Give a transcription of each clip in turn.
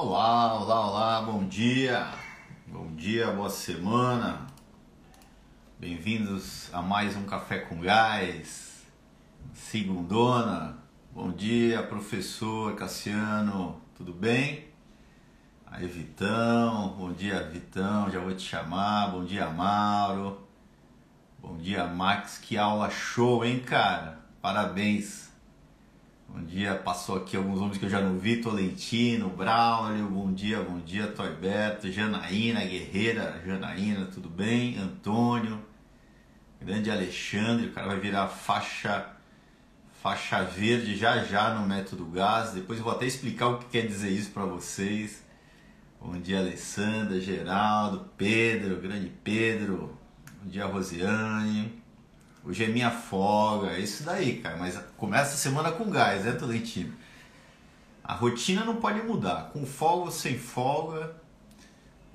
Olá, olá, olá, bom dia, bom dia, boa semana, bem-vindos a mais um Café com Gás, segundona, bom dia, professor Cassiano, tudo bem? Aí, Vitão, bom dia, Vitão, já vou te chamar, bom dia, Mauro, bom dia, Max, que aula show, hein, cara, parabéns. Bom dia, passou aqui alguns nomes que eu já não vi, Tolentino, Braulio, bom dia, bom dia, Toiberto, Janaína, Guerreira, Janaína, tudo bem? Antônio, grande Alexandre, o cara vai virar faixa faixa verde já já no método gás, depois eu vou até explicar o que quer dizer isso para vocês. Bom dia, Alessandra, Geraldo, Pedro, grande Pedro, bom dia, Rosiane, Hoje é minha folga, é isso daí, cara. Mas começa a semana com gás, né, Tolentino? A rotina não pode mudar. Com folga ou sem folga,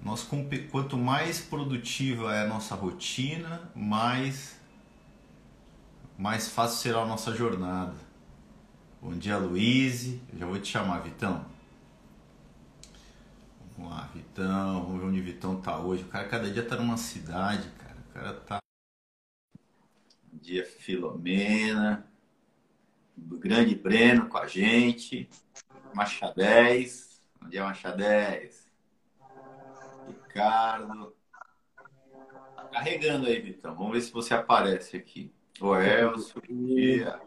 nós, quanto mais produtiva é a nossa rotina, mais, mais fácil será a nossa jornada. Bom dia, Luiz. Eu já vou te chamar, Vitão. Vamos lá, Vitão. Vamos ver onde o Vitão tá hoje. O cara cada dia tá numa cidade, cara. O cara tá dia, Filomena. O grande Breno com a gente. Machadez. Bom dia, Machadez. Ricardo. Tá carregando aí, Vitão. Vamos ver se você aparece aqui. O Elcio, bom dia.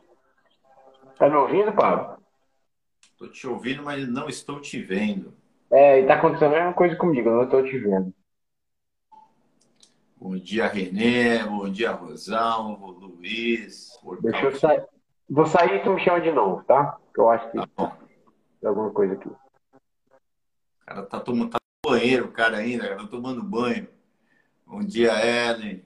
Tá me ouvindo, Pablo? Estou te ouvindo, mas não estou te vendo. É, e tá acontecendo a mesma coisa comigo, eu não estou te vendo. Bom dia, Renê. Bom dia, Rosalvo, Luiz. Deixa eu sair. Vou sair e tu me chama de novo, tá? Eu acho que tá bom. tem alguma coisa aqui. O cara tá tomando tá no banheiro, o cara ainda, cara, tá tomando banho. Bom dia, Ellen.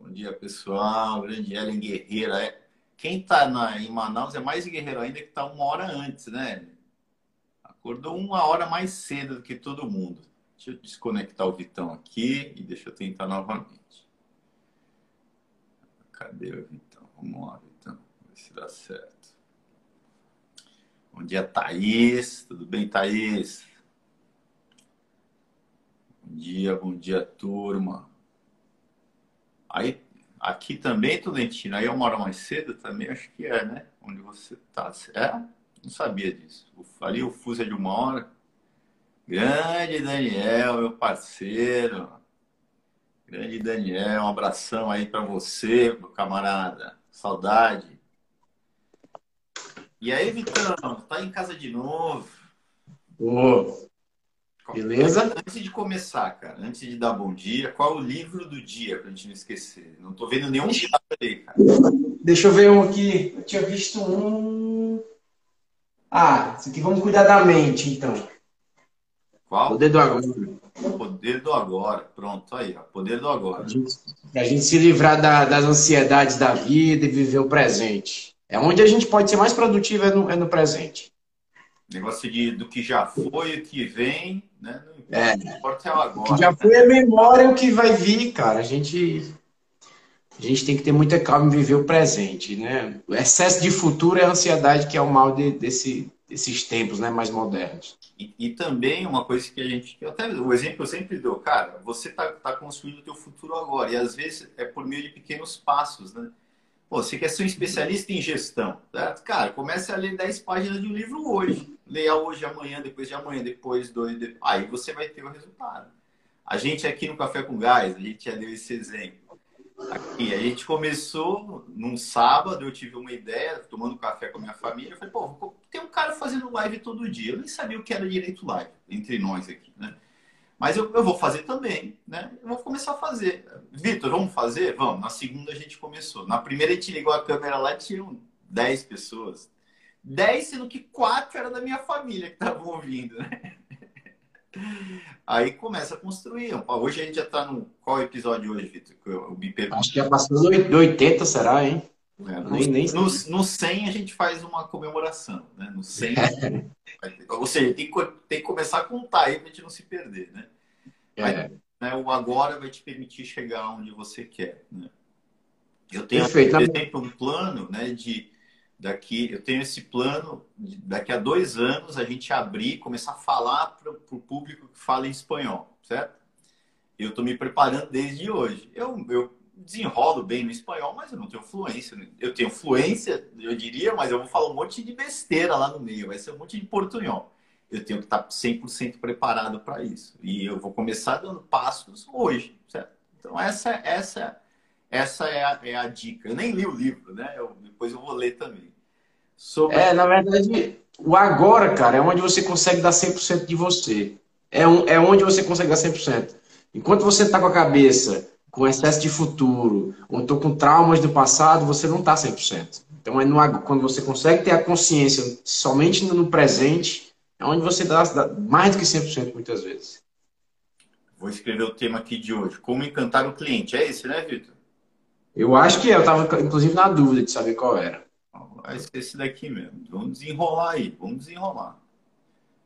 Bom dia, pessoal. Grande Ellen Guerreira. É... Quem tá na, em Manaus é mais guerreiro ainda que tá uma hora antes, né? Acordou uma hora mais cedo do que todo mundo. Deixa eu desconectar o Vitão aqui e deixa eu tentar novamente. Cadê o Vitão? Vamos lá, Vitão. Ver se dá certo. Bom dia, Thaís. Tudo bem, Thaís? Bom dia, bom dia, turma. Aí, aqui também, Tudentino, aí é uma hora mais cedo também, acho que é, né? Onde você está. É? Não sabia disso. Ali o fuso é de uma hora. Grande Daniel, meu parceiro. Grande Daniel, um abração aí para você, meu camarada. Saudade. E aí, Vitão, tá em casa de novo? Ô, beleza? Antes de começar, cara, antes de dar bom dia, qual é o livro do dia pra gente não esquecer? Não tô vendo nenhum livro aí, cara. Deixa eu ver um aqui. Eu tinha visto um. Ah, esse aqui vamos cuidar da mente, então. Qual? Poder do agora. Poder do agora. Pronto, aí, ó. Poder do agora. Para a gente se livrar da, das ansiedades da vida e viver o presente. É onde a gente pode ser mais produtivo é no, é no presente. Negócio de, do que já foi, o que vem, né? Não importa, é. não importa é o agora. O que já foi é memória, o que vai vir, cara. A gente, a gente tem que ter muita calma e viver o presente, né? O excesso de futuro é a ansiedade que é o mal de, desse, desses tempos né, mais modernos. E, e, também uma coisa que a gente. Até o exemplo eu sempre dou, cara, você está tá construindo o teu futuro agora. E às vezes é por meio de pequenos passos, né? Pô, você quer ser um especialista em gestão, certo? Cara, comece a ler 10 páginas de um livro hoje. Leia hoje, amanhã, depois de amanhã, depois, dois, depois. Aí você vai ter o resultado. A gente aqui no Café com Gás, a gente já deu esse exemplo. Aqui, a gente começou num sábado, eu tive uma ideia, tomando café com a minha família, eu falei, pô, tem um cara fazendo live todo dia. Eu nem sabia o que era direito live, entre nós aqui, né? Mas eu, eu vou fazer também, né? Eu vou começar a fazer. Vitor, vamos fazer? Vamos. Na segunda a gente começou. Na primeira a gente ligou a câmera lá tinham 10 pessoas. 10, sendo que 4 era da minha família que estavam ouvindo, né? Aí começa a construir. Hoje a gente já está no. Qual episódio hoje, Vitor? Eu me Acho que já passou do 80, será, hein? É, no, nem, nem no, no 100 a gente faz uma comemoração, né? No 100. ou seja, tem que, tem que começar a contar aí para a gente não se perder, né? É. né? O agora vai te permitir chegar onde você quer, né? Eu tenho, por exemplo, um plano né, de daqui, eu tenho esse plano, daqui a dois anos a gente abrir, começar a falar para o público que fala em espanhol, certo? Eu estou me preparando desde hoje. Eu, eu desenrolo bem no espanhol, mas eu não tenho fluência. Eu tenho fluência, eu diria, mas eu vou falar um monte de besteira lá no meio, vai ser um monte de portunhol. Eu tenho que estar 100% preparado para isso. E eu vou começar dando passos hoje, certo? Então, essa, essa, essa é, a, é a dica. Eu nem li o livro, né? Eu, depois eu vou ler também. Sobre... É, na verdade, o agora, cara, é onde você consegue dar 100% de você. É, um, é onde você consegue dar 100%. Enquanto você está com a cabeça com excesso de futuro, ou estou com traumas do passado, você não está 100%. Então, é no, quando você consegue ter a consciência somente no presente, é onde você dá, dá mais do que 100% muitas vezes. Vou escrever o tema aqui de hoje. Como encantar o cliente. É esse, né, Vitor? Eu acho que é. Eu estava, inclusive, na dúvida de saber qual era. Vai ser esse daqui mesmo. Vamos desenrolar aí. Vamos desenrolar.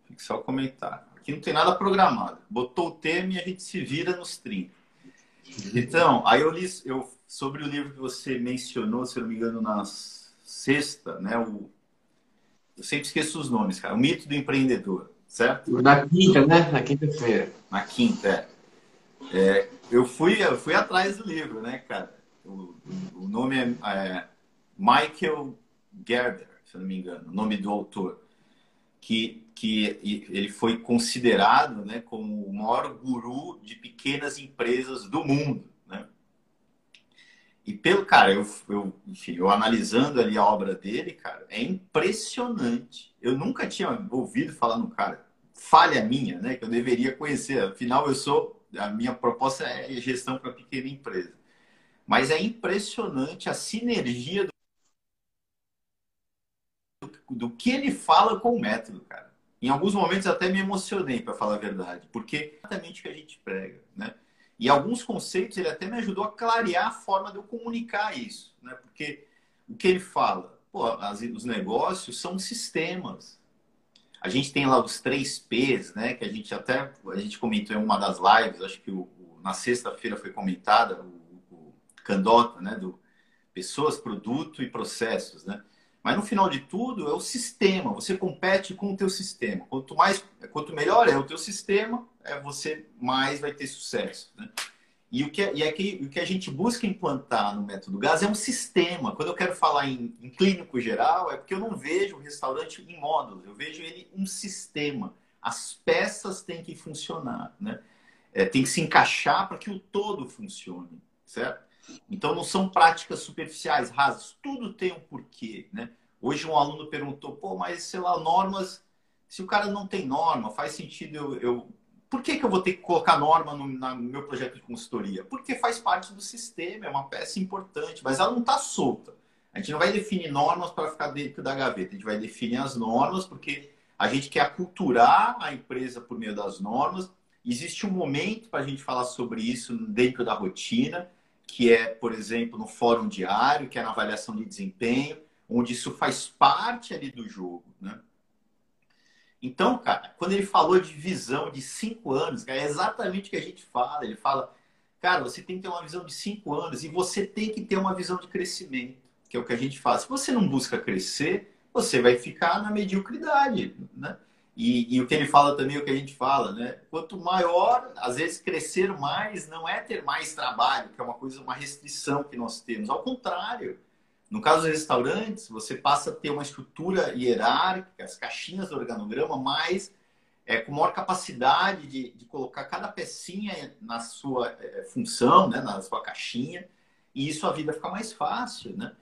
Fique só comentar. Aqui não tem nada programado. Botou o tema e a gente se vira nos 30. Então, aí eu li eu, sobre o livro que você mencionou, se eu não me engano, na sexta, né? O, eu sempre esqueço os nomes, cara. O mito do empreendedor, certo? Na quinta, né? Na quinta-feira. Na quinta, é. é. eu, fui, eu fui atrás do livro, né, cara? O, nome é, é Michael Gerber, se não me engano, o nome do autor. Que, que ele foi considerado né, como o maior guru de pequenas empresas do mundo. Né? E pelo cara, eu, eu, enfim, eu analisando ali a obra dele, cara, é impressionante. Eu nunca tinha ouvido falar no cara. Falha minha, né? Que eu deveria conhecer. Afinal, eu sou. A minha proposta é gestão para pequena empresa. Mas é impressionante a sinergia do, do que ele fala com o método, cara. Em alguns momentos até me emocionei, para falar a verdade, porque é exatamente o que a gente prega, né? E alguns conceitos ele até me ajudou a clarear a forma de eu comunicar isso, né? Porque o que ele fala, pô, as, os negócios são sistemas. A gente tem lá os três P's, né? Que a gente até a gente comentou em uma das lives, acho que o, o, na sexta-feira foi comentada o, Candota, né? Do pessoas, produto e processos, né? Mas no final de tudo é o sistema. Você compete com o teu sistema. Quanto mais, quanto melhor é o teu sistema, é você mais vai ter sucesso. Né? E o que, é, e é que, o que a gente busca implantar no método GAS é um sistema. Quando eu quero falar em, em clínico geral, é porque eu não vejo o restaurante em módulos, eu vejo ele um sistema. As peças têm que funcionar, né? É, tem que se encaixar para que o todo funcione, certo? Então não são práticas superficiais, rasas, tudo tem um porquê, né? Hoje um aluno perguntou, pô, mas sei lá, normas, se o cara não tem norma, faz sentido eu, eu... por que, que eu vou ter que colocar norma no, no meu projeto de consultoria? Porque faz parte do sistema, é uma peça importante, mas ela não está solta. A gente não vai definir normas para ficar dentro da gaveta, a gente vai definir as normas porque a gente quer aculturar a empresa por meio das normas. Existe um momento para a gente falar sobre isso dentro da rotina que é, por exemplo, no fórum diário, que é na avaliação de desempenho, onde isso faz parte ali do jogo, né? Então, cara, quando ele falou de visão de cinco anos, é exatamente o que a gente fala. Ele fala, cara, você tem que ter uma visão de cinco anos e você tem que ter uma visão de crescimento, que é o que a gente fala. Se você não busca crescer, você vai ficar na mediocridade, né? E, e, o que ele fala também, o que a gente fala, né? Quanto maior, às vezes crescer mais não é ter mais trabalho, que é uma coisa, uma restrição que nós temos. Ao contrário, no caso dos restaurantes, você passa a ter uma estrutura hierárquica, as caixinhas do organograma, mais é, com maior capacidade de, de colocar cada pecinha na sua é, função, né? na sua caixinha, e isso a vida fica mais fácil, né?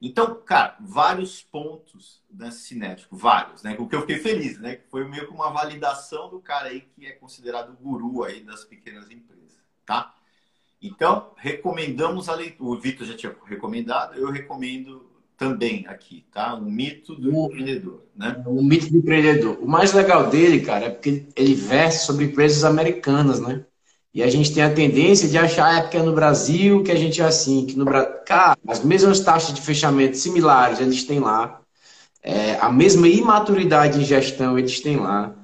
Então, cara, vários pontos né, cinético, vários, né? O que eu fiquei feliz, né? Foi meio que uma validação do cara aí que é considerado o guru aí das pequenas empresas, tá? Então, recomendamos a leitura. O Vitor já tinha recomendado, eu recomendo também aqui, tá? O mito do o, empreendedor, né? O mito do empreendedor. O mais legal dele, cara, é porque ele versa sobre empresas americanas, né? E a gente tem a tendência de achar é que é no Brasil que a gente é assim, que no Brasil. Cara, as mesmas taxas de fechamento similares eles têm lá. É, a mesma imaturidade em gestão eles têm lá.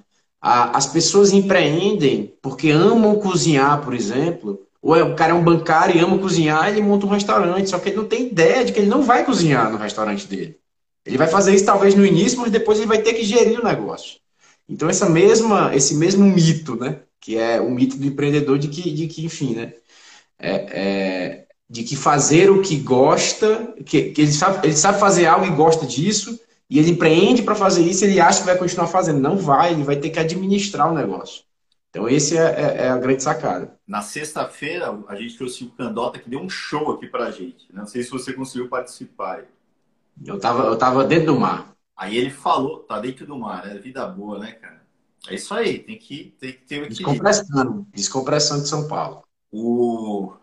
A, as pessoas empreendem porque amam cozinhar, por exemplo. Ou é, o cara é um bancário e ama cozinhar, ele monta um restaurante, só que ele não tem ideia de que ele não vai cozinhar no restaurante dele. Ele vai fazer isso talvez no início, mas depois ele vai ter que gerir o negócio. Então essa mesma, esse mesmo mito, né? Que é o mito do empreendedor de que, de que enfim, né? É, é, de que fazer o que gosta, que, que ele, sabe, ele sabe fazer algo e gosta disso, e ele empreende para fazer isso, ele acha que vai continuar fazendo. Não vai, ele vai ter que administrar o negócio. Então, esse é, é, é a grande sacada. Na sexta-feira, a gente trouxe o Candota, que deu um show aqui para a gente. Não sei se você conseguiu participar. Eu estava eu tava dentro do mar. Aí ele falou, tá dentro do mar, é vida boa, né, cara? É isso aí, tem que, tem que ter o equilíbrio. Descompressão, descompressão de São Paulo. O...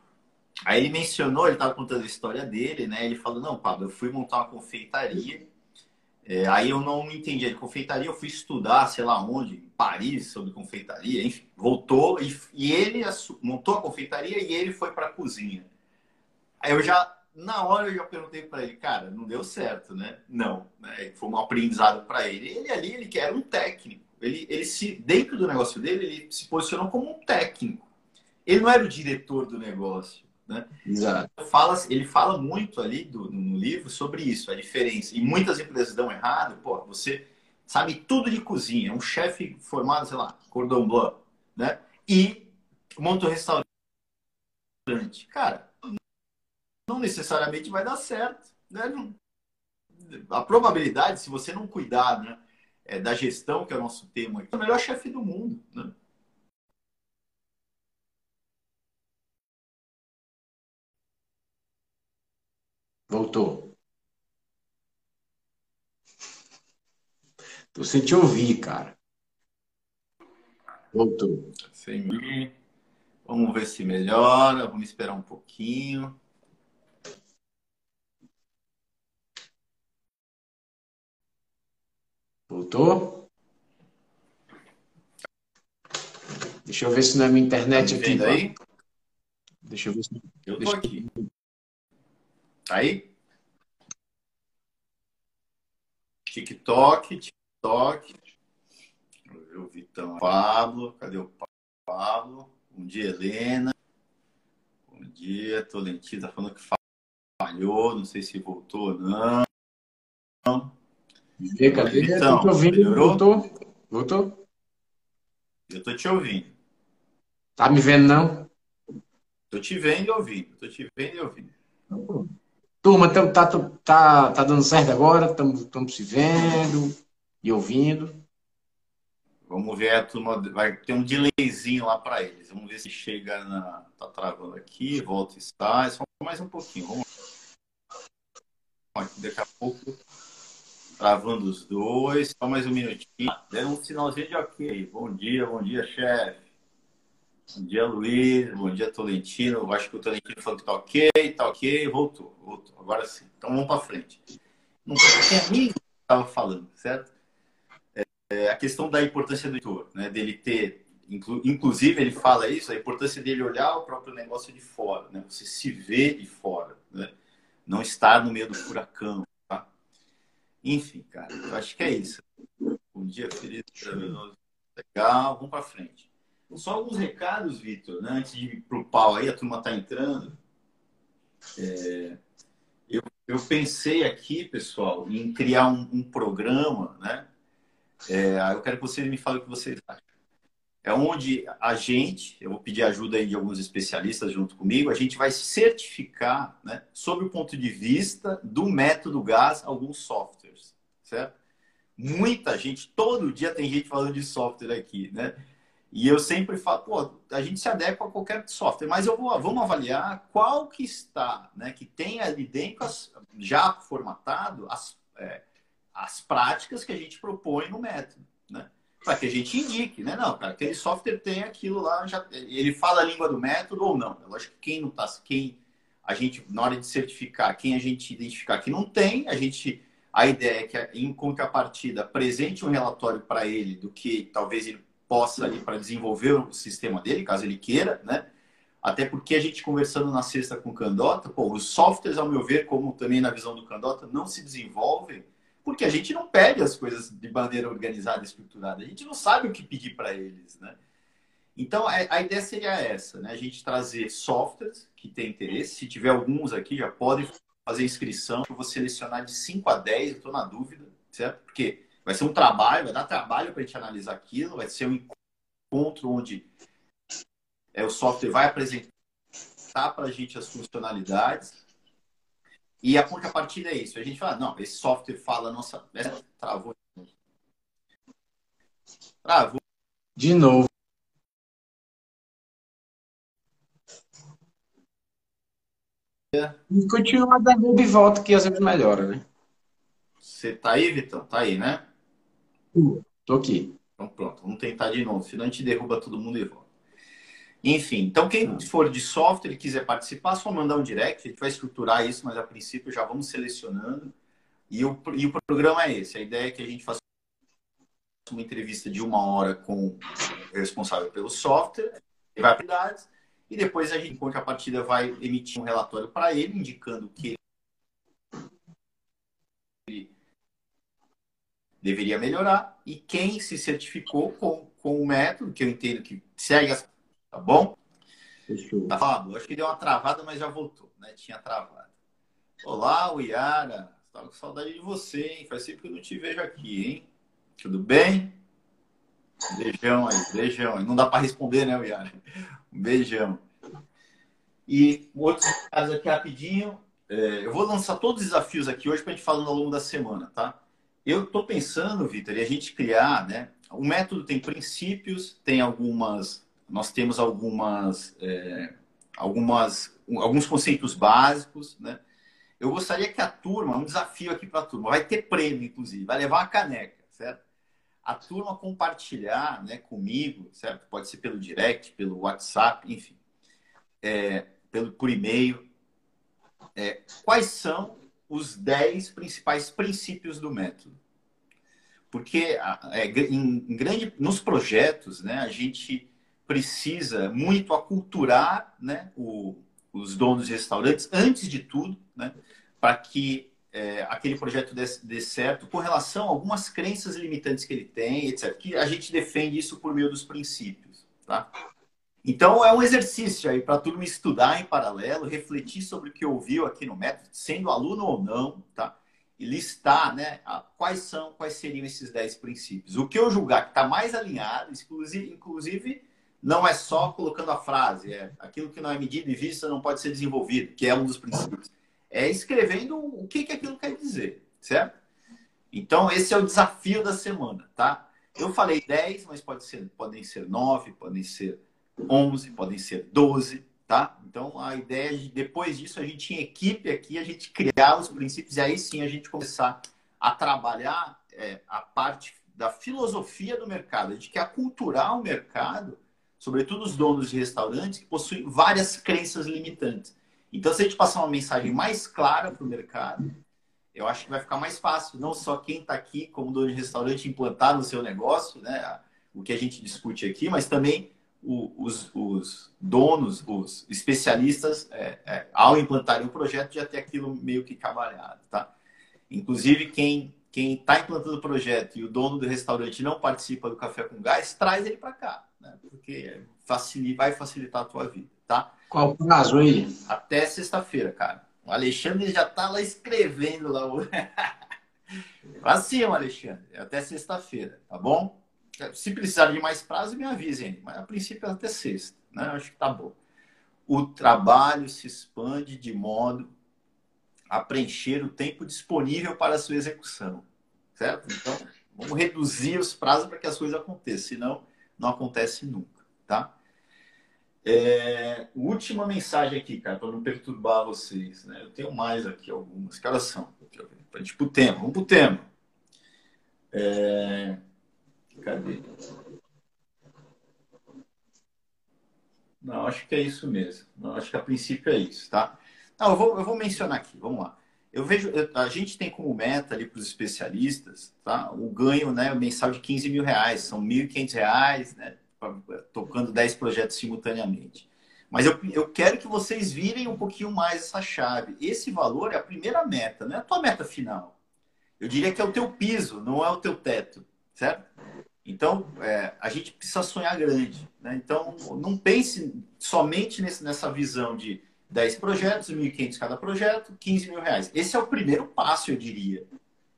Aí ele mencionou, ele estava contando a história dele, né? Ele falou, não, Pablo, eu fui montar uma confeitaria é, aí eu não entendia de confeitaria, eu fui estudar, sei lá onde, em Paris, sobre confeitaria, enfim, voltou e, e ele montou a confeitaria e ele foi para a cozinha. Aí eu já, na hora eu já perguntei para ele, cara, não deu certo, né? Não, né? foi um aprendizado para ele. Ele ali, ele era um técnico. Ele, ele se, dentro do negócio dele, ele se posicionou como um técnico. Ele não era o diretor do negócio. Né? Exato. Fala, ele fala muito ali do, no livro sobre isso, a diferença. E muitas empresas dão errado, pô, você sabe tudo de cozinha, um chefe formado, sei lá, cordon bleu, né? E monta um restaurante. Cara, não necessariamente vai dar certo. Né? A probabilidade, se você não cuidar né, é, da gestão, que é o nosso tema aqui, é o melhor chefe do mundo. Né? Voltou. Tô sem te ouvir, cara. Voltou. Sem mim. Vamos ver se melhora. Vamos esperar um pouquinho. Voltou? Deixa eu ver se não é minha internet tá aqui. Aí? Deixa eu ver se. Eu tô Deixa... aqui. Tá aí? TikTok, TikTok. O Vitão Pablo. Cadê o Pablo? Bom dia, Helena. Bom dia, Tolentina. Tá falando que falhou. Não sei se voltou ou não. Vê, cadê? Eu tô ouvindo. Melhorou? Voltou? Voltou? Eu tô te ouvindo. Tá me vendo, não? Tô te vendo e ouvindo. Tô te vendo e ouvindo. Turma, tá, tá, tá, tá dando certo agora? Estamos se vendo e ouvindo. Vamos ver a turma. Vai ter um delayzinho lá para eles. Vamos ver se chega na. Tá travando aqui, volta e está. Só mais um pouquinho. Vamos aqui daqui a pouco. Travando os dois. Só mais um minutinho. Deram um sinalzinho de ok. Bom dia, bom dia, chefe. Bom dia, Luiz. Bom dia, Tolentino. Eu acho que o Tolentino falou que tá ok, tá ok. Voltou, voltou. Agora sim. Então vamos para frente. Não tinha nem estava falando, certo? É, é, a questão da importância do leitor, né? Dele ter, inclu, inclusive ele fala isso, a importância dele olhar o próprio negócio de fora, né? Você se vê de fora, né? Não estar no meio do furacão? Enfim, cara, eu acho que é isso. Bom dia, feliz, legal. Vamos para frente. Só alguns recados, Vitor, né? antes de ir para o pau aí, a turma está entrando. É, eu, eu pensei aqui, pessoal, em criar um, um programa, né? É, eu quero que vocês me falem o que vocês acham. É onde a gente, eu vou pedir ajuda aí de alguns especialistas junto comigo, a gente vai certificar, né, sob o ponto de vista do método GAS, alguns softwares, certo? Muita gente, todo dia tem gente falando de software aqui, né? E eu sempre falo, pô, a gente se adequa a qualquer software, mas eu vou, vamos avaliar qual que está, né, que tem ali dentro, as, já formatado, as, é, as práticas que a gente propõe no método, né? Para que a gente indique, né? Não, cara, aquele software tem aquilo lá, já, ele fala a língua do método ou não. Eu acho que quem não tá, quem a gente, na hora de certificar, quem a gente identificar que não tem, a gente a ideia é que, em contrapartida, apresente um relatório para ele do que talvez ele possa ali para desenvolver o sistema dele, caso ele queira, né? Até porque a gente conversando na sexta com o Candota, pô, os softwares, ao meu ver, como também na visão do Candota, não se desenvolvem porque a gente não pede as coisas de maneira organizada, estruturada. A gente não sabe o que pedir para eles, né? Então, a ideia seria essa, né? A gente trazer softwares que têm interesse. Se tiver alguns aqui, já podem fazer inscrição, eu vou selecionar de 5 a 10, eu estou na dúvida, certo? Porque vai ser um trabalho, vai dar trabalho para a gente analisar aquilo, vai ser um encontro onde é, o software vai apresentar para a gente as funcionalidades. E a contrapartida é isso. A gente fala, não, esse software fala, nossa, travou. Travou. De novo. E continua derruba e volta, que às vezes melhora, né? Você tá aí, Vitão? Tá aí, né? Tô aqui. Então pronto, vamos tentar de novo, senão a gente derruba todo mundo e volta. Enfim, então quem tá. for de software e quiser participar, só mandar um direct, a gente vai estruturar isso, mas a princípio já vamos selecionando. E o, e o programa é esse, a ideia é que a gente faça uma entrevista de uma hora com o responsável pelo software, e vai para e depois a gente, enquanto a partida vai emitir um relatório para ele, indicando que ele deveria melhorar, e quem se certificou com, com o método, que eu entendo que segue as Tá bom? Fechou. Tá falando. Acho que deu uma travada, mas já voltou, né? Tinha travado. Olá, Uiara. Estava com saudade de você, hein? Faz tempo que eu não te vejo aqui, hein? Tudo bem? Beijão aí, beijão. Não dá para responder, né, Uiara? Um beijão. E outros casos aqui rapidinho. É, eu vou lançar todos os desafios aqui hoje para a gente falar ao longo da semana, tá? Eu estou pensando, Vitor, e a gente criar, né? O método tem princípios, tem algumas nós temos algumas, é, algumas, alguns conceitos básicos, né? Eu gostaria que a turma, um desafio aqui para a turma, vai ter prêmio, inclusive, vai levar uma caneca, certo? A turma compartilhar né, comigo, certo? Pode ser pelo direct, pelo WhatsApp, enfim, é, pelo, por e-mail. É, quais são os 10 principais princípios do método? Porque é, em, grande, nos projetos, né, a gente precisa muito aculturar né, o, os donos de restaurantes, antes de tudo, né, para que é, aquele projeto dê, dê, certo com relação a algumas crenças limitantes que ele tem, etc. Que a gente defende isso por meio dos princípios. Tá? Então, é um exercício aí para a turma estudar em paralelo, refletir sobre o que ouviu aqui no método, sendo aluno ou não, tá? e listar né, a, quais são, quais seriam esses 10 princípios. O que eu julgar que está mais alinhado, inclusive, inclusive não é só colocando a frase, é aquilo que não é medido e vista não pode ser desenvolvido, que é um dos princípios. É escrevendo o que, que aquilo quer dizer, certo? Então, esse é o desafio da semana, tá? Eu falei 10, mas pode ser, podem ser 9, podem ser 11, podem ser 12, tá? Então, a ideia de, depois disso, a gente em equipe aqui, a gente criar os princípios e aí sim a gente começar a trabalhar é, a parte da filosofia do mercado. A gente quer aculturar o mercado sobretudo os donos de restaurantes, que possuem várias crenças limitantes. Então, se a gente passar uma mensagem mais clara para o mercado, eu acho que vai ficar mais fácil, não só quem está aqui como dono de restaurante implantar no seu negócio, né, o que a gente discute aqui, mas também o, os, os, donos, os especialistas, é, é, ao implantarem o projeto, já ter aquilo meio que trabalhado, tá? Inclusive, quem quem está implantando o projeto e o dono do restaurante não participa do café com gás, traz ele para cá né? porque facilita, vai facilitar a tua vida, tá? Qual o prazo aí? Até sexta-feira, cara. O Alexandre já tá lá escrevendo lá. Pra cima, Alexandre. Até sexta-feira, tá bom? Se precisar de mais prazo, me avisem. Mas a princípio é até sexta, né? Acho que tá bom. O trabalho se expande de modo a preencher o tempo disponível para a sua execução, certo? Então, vamos reduzir os prazos para que as coisas aconteçam, senão não acontece nunca, tá? É, última mensagem aqui, cara, para não perturbar vocês. Né? Eu tenho mais aqui algumas. Que são? Para gente pro tema. Vamos pro tema. É... Cadê? Não, acho que é isso mesmo. Não, acho que a princípio é isso, tá? Não, eu vou, eu vou mencionar aqui. Vamos lá. Eu vejo, a gente tem como meta ali para os especialistas, tá? O ganho, né, mensal de 15 mil reais, são 1.500 reais, né? Tocando 10 projetos simultaneamente. Mas eu, eu quero que vocês virem um pouquinho mais essa chave. Esse valor é a primeira meta, não é a tua meta final. Eu diria que é o teu piso, não é o teu teto, certo? Então, é, a gente precisa sonhar grande. Né? Então, não pense somente nesse, nessa visão de 10 projetos, 1.500 cada projeto, 15 mil reais. Esse é o primeiro passo, eu diria.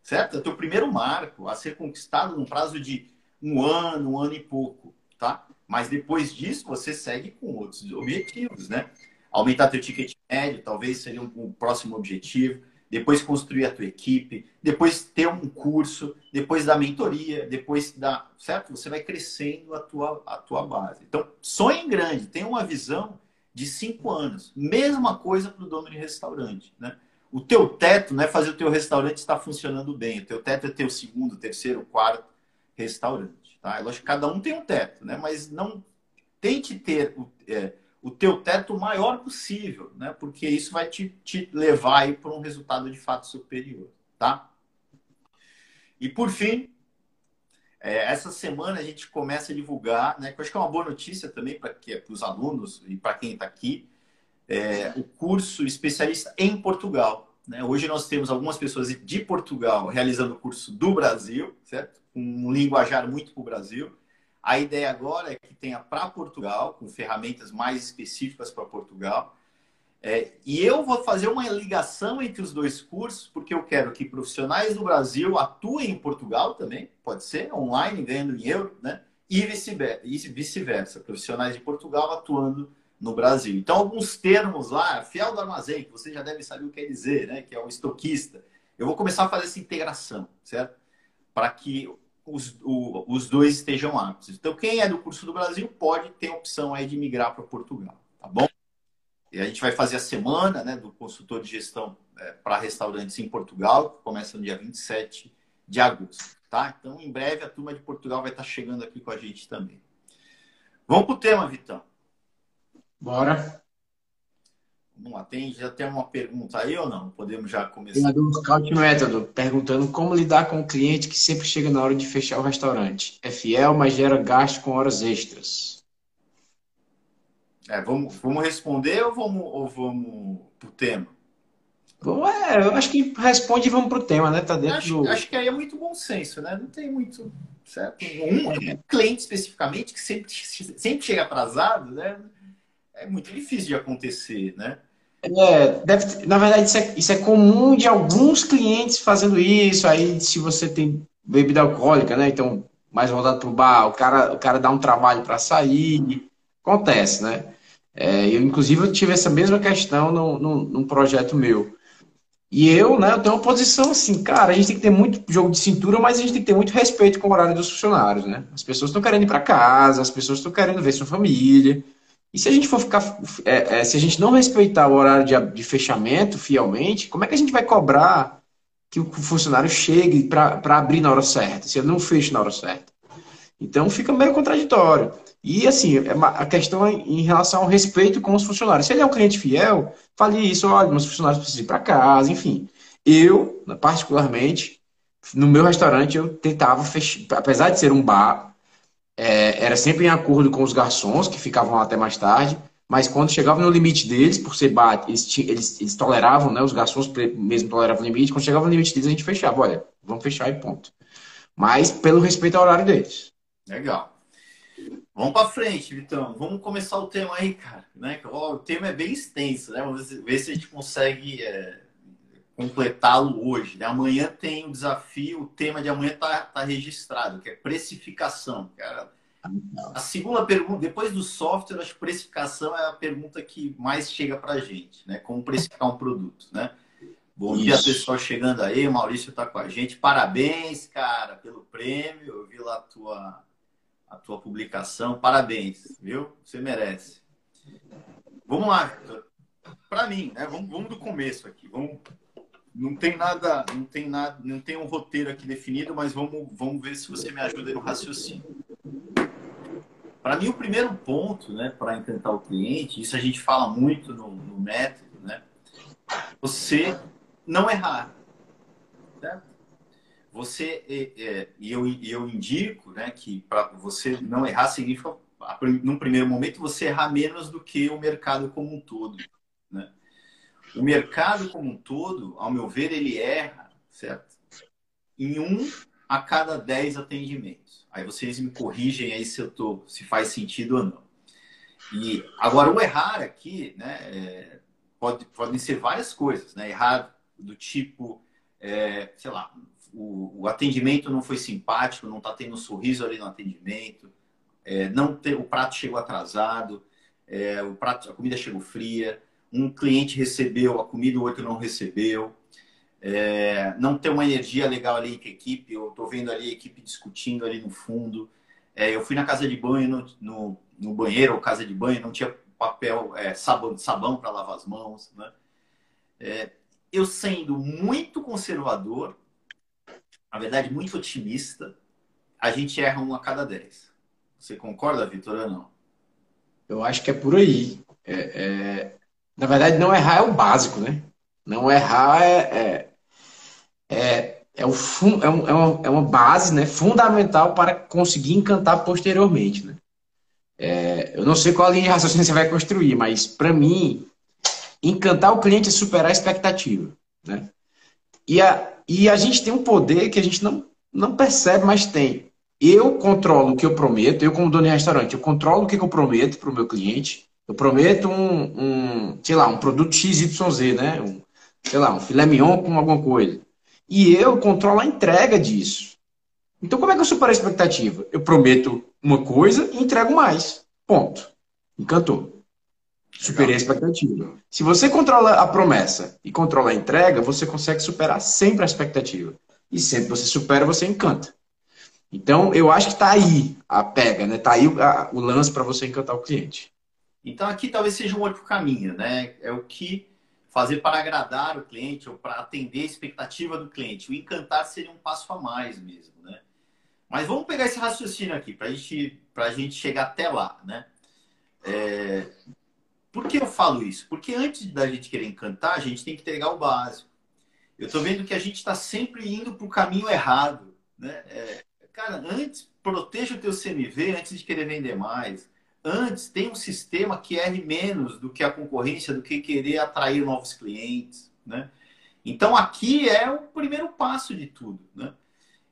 Certo? É o teu primeiro marco a ser conquistado num prazo de um ano, um ano e pouco, tá? Mas depois disso, você segue com outros objetivos, né? Aumentar teu ticket médio, talvez seria um, um próximo objetivo. Depois construir a tua equipe, depois ter um curso, depois da mentoria, depois da, certo? Você vai crescendo a tua, a tua base. Então, sonhe grande, tenha uma visão de cinco anos. Mesma coisa para o dono de restaurante, né? O teu teto não é fazer o teu restaurante estar funcionando bem. O teu teto é ter o segundo, terceiro, quarto restaurante, tá? É lógico que cada um tem um teto, né? Mas não tente ter o, é, o teu teto maior possível, né? Porque isso vai te, te levar para um resultado de fato superior, tá? E por fim, é, essa semana a gente começa a divulgar, né, que eu acho que é uma boa notícia também para os alunos e para quem está aqui, é, o curso especialista em Portugal. Né? Hoje nós temos algumas pessoas de Portugal realizando o curso do Brasil, certo? Um linguajar muito para o Brasil. A ideia agora é que tenha para Portugal, com ferramentas mais específicas para Portugal, é, e eu vou fazer uma ligação entre os dois cursos, porque eu quero que profissionais do Brasil atuem em Portugal também, pode ser, online, ganhando em euro, né? E vice-versa, profissionais de Portugal atuando no Brasil. Então, alguns termos lá, fiel do armazém, que você já deve saber o que quer dizer, né? Que é o estoquista. Eu vou começar a fazer essa integração, certo? Para que os, o, os dois estejam aptos. Então, quem é do curso do Brasil pode ter a opção aí de migrar para Portugal, tá bom? E a gente vai fazer a semana né, do consultor de gestão é, para restaurantes em Portugal, que começa no dia 27 de agosto. Tá? Então, em breve, a turma de Portugal vai estar chegando aqui com a gente também. Vamos para o tema, Vitão. Bora. Lá. Tem, já tem uma pergunta aí ou não? Podemos já começar? Tem a do Scout Método, perguntando como lidar com o cliente que sempre chega na hora de fechar o restaurante. É fiel, mas gera gasto com horas extras. É, vamos, vamos responder ou vamos, ou vamos pro tema? Bom, é, eu acho que responde e vamos pro tema, né? Tá dentro acho, do... acho que aí é muito bom senso, né? Não tem muito. Certo? Um, um cliente especificamente que sempre, sempre chega atrasado, né? É muito difícil de acontecer, né? É, deve, na verdade, isso é, isso é comum de alguns clientes fazendo isso. Aí, se você tem bebida alcoólica, né? Então, mais voltado para o bar, o cara, o cara dá um trabalho para sair. Acontece, né? É, eu, inclusive, eu tive essa mesma questão num, num, num, projeto meu. E eu, né, eu tenho uma posição assim, cara, a gente tem que ter muito jogo de cintura, mas a gente tem que ter muito respeito com o horário dos funcionários, né? As pessoas estão querendo ir para casa, as pessoas estão querendo ver sua família. E se a gente for ficar, é, é, se a gente não respeitar o horário de, de, fechamento fielmente, como é que a gente vai cobrar que o funcionário chegue para abrir na hora certa, se ele não fecha na hora certa? Então fica meio contraditório. E assim, é a questão é em relação ao respeito com os funcionários. Se ele é um cliente fiel, fale isso, olha, meus funcionários precisam ir para casa, enfim. Eu, particularmente, no meu restaurante, eu tentava fechar, apesar de ser um bar, é, era sempre em acordo com os garçons, que ficavam até mais tarde, mas quando chegava no limite deles, por ser bar, eles, eles, eles toleravam, né, os garçons mesmo toleravam o limite, quando chegava no limite deles, a gente fechava, olha, vamos fechar e ponto. Mas pelo respeito ao horário deles. Legal. Vamos para frente, Vitão. Vamos começar o tema aí, cara. Né? o tema é bem extenso, né? Vamos ver se a gente consegue é, completá-lo hoje. Né? Amanhã tem o um desafio, o tema de amanhã está tá registrado, que é precificação. Cara. A segunda pergunta, depois do software, acho que precificação é a pergunta que mais chega para a gente, né? Como precificar um produto, né? Bom Isso. dia, pessoal chegando aí. Maurício está com a gente. Parabéns, cara, pelo prêmio. Eu vi lá a tua a tua publicação. Parabéns, viu? Você merece. Vamos lá. Para mim, né? Vamos, vamos do começo aqui. Vamos, não tem nada, não tem nada, não tem um roteiro aqui definido, mas vamos, vamos ver se você me ajuda no raciocínio. Para mim, o primeiro ponto, né, para encantar o cliente, isso a gente fala muito no, no método, né? Você não errar, certo? você é, e eu, eu indico né, que para você não errar significa num primeiro momento você errar menos do que o mercado como um todo né? O mercado como um todo ao meu ver ele erra certo? Em um a cada dez atendimentos. Aí vocês me corrigem aí se eu tô se faz sentido ou não. E agora o errar aqui né é, pode, podem ser várias coisas, né? Errar do tipo, é, sei lá, o, o, atendimento não foi simpático, não está tendo um sorriso ali no atendimento, é, não ter, o prato chegou atrasado, é, o prato, a comida chegou fria, um cliente recebeu a comida, o outro não recebeu, é, não tem uma energia legal ali com a equipe, eu estou vendo ali a equipe discutindo ali no fundo. É, eu fui na casa de banho, no, no, no, banheiro ou casa de banho, não tinha papel, é, sabão, sabão para lavar as mãos. Né? É, eu sendo muito conservador, na verdade muito otimista, a gente erra um a cada dez. Você concorda, Vitor, ou não? Eu acho que é por aí. É, é, na verdade, não errar é o básico, né? Não errar é, é é, é, o, é, um, é, uma, é uma base né, fundamental para conseguir encantar posteriormente. Né? É, eu não sei qual linha de raciocínio você vai construir, mas para mim, encantar o cliente é superar a expectativa. Né? E, a, e a gente tem um poder que a gente não, não percebe, mas tem. Eu controlo o que eu prometo, eu como dono de restaurante, eu controlo o que eu prometo para o meu cliente. Eu prometo um, um, sei lá, um produto XYZ, né? Um, sei lá, um filé mignon com alguma coisa. E eu controlo a entrega disso. Então, como é que eu supero a expectativa? Eu prometo uma coisa e entrego mais. Ponto. Encantou. Superei a expectativa. Se você controla a promessa e controla a entrega, você consegue superar sempre a expectativa. E sempre você supera, você encanta. Então, eu acho que está aí a pega, né? Está aí o, a, o lance para você encantar o cliente. Então, aqui talvez seja um outro caminho, né? É o que fazer para agradar o cliente ou para atender a expectativa do cliente. O encantar seria um passo a mais mesmo, né? Mas vamos pegar esse raciocínio aqui para gente, a gente chegar até lá, né? É... Por que eu falo isso? Porque antes da gente querer encantar, a gente tem que entregar o básico. Eu estou vendo que a gente está sempre indo para o caminho errado, né? É... Cara, antes proteja o teu CMV antes de querer vender mais antes tem um sistema que erre menos do que a concorrência, do que querer atrair novos clientes, né? Então aqui é o primeiro passo de tudo, né?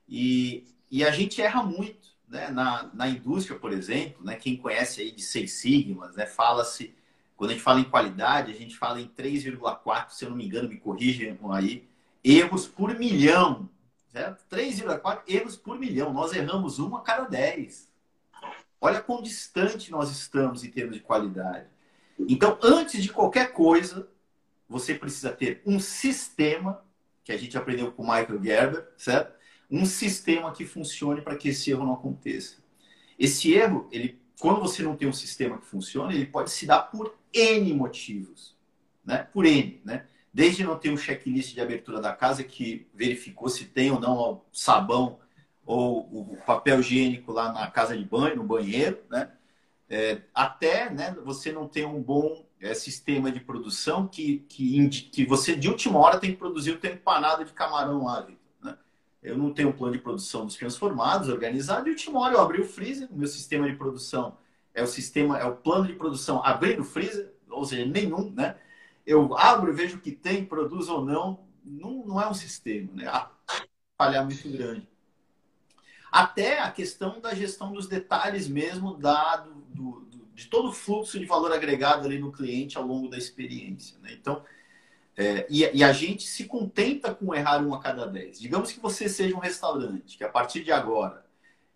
E, e a gente erra muito, né? Na, na indústria, por exemplo, né? Quem conhece aí de seis sigmas, né? Fala-se quando a gente fala em qualidade, a gente fala em 3,4, se eu não me engano, me corrigem aí, erros por milhão, certo? 3,4 erros por milhão. Nós erramos um a cada 10. Olha quão distante nós estamos em termos de qualidade. Então, antes de qualquer coisa, você precisa ter um sistema, que a gente aprendeu com o Michael Gerber, certo? Um sistema que funcione para que esse erro não aconteça. Esse erro, ele, quando você não tem um sistema que funcione, ele pode se dar por N motivos. Né? Por N, né? Desde não ter um checklist de abertura da casa que verificou se tem ou não sabão ou o papel higiênico lá na casa de banho, no banheiro, né? É, até né, você não ter um bom é, sistema de produção que, que, que você de última hora tem que produzir o tempo empanado de camarão lá, né? Eu não tenho um plano de produção dos transformados organizado, de última hora eu abri o freezer, o meu sistema de produção é o sistema, é o plano de produção abrir o freezer, ou seja, nenhum, né? Eu abro, vejo o que tem, produz ou não, não, não é um sistema, né? A falha muito grande até a questão da gestão dos detalhes mesmo da, do, do, de todo o fluxo de valor agregado ali no cliente ao longo da experiência. Né? Então, é, e, e, a gente se contenta com errar um a cada dez. Digamos que você seja um restaurante, que a partir de agora,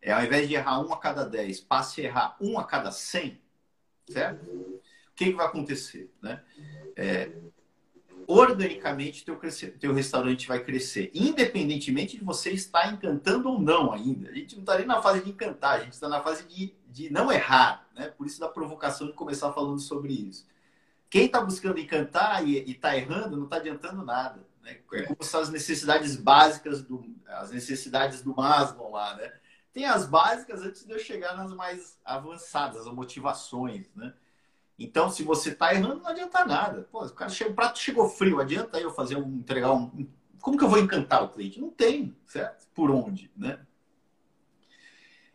é, ao invés de errar um a cada dez, passe a errar um a cada cem, certo? O que, que vai acontecer? Né? É, organicamente teu, teu restaurante vai crescer, independentemente de você estar encantando ou não ainda. A gente não está nem na fase de encantar, a gente está na fase de, de não errar, né? Por isso da provocação de começar falando sobre isso. Quem está buscando encantar e está errando não está adiantando nada. Né? É como são as necessidades básicas, do, as necessidades do Maslow lá, né? Tem as básicas antes de eu chegar nas mais avançadas, as motivações, né? Então, se você está errando, não adianta nada. Pô, o, cara chega, o prato chegou frio, adianta eu fazer um, entregar um. Como que eu vou encantar o cliente? Não tem, certo? Por onde, né?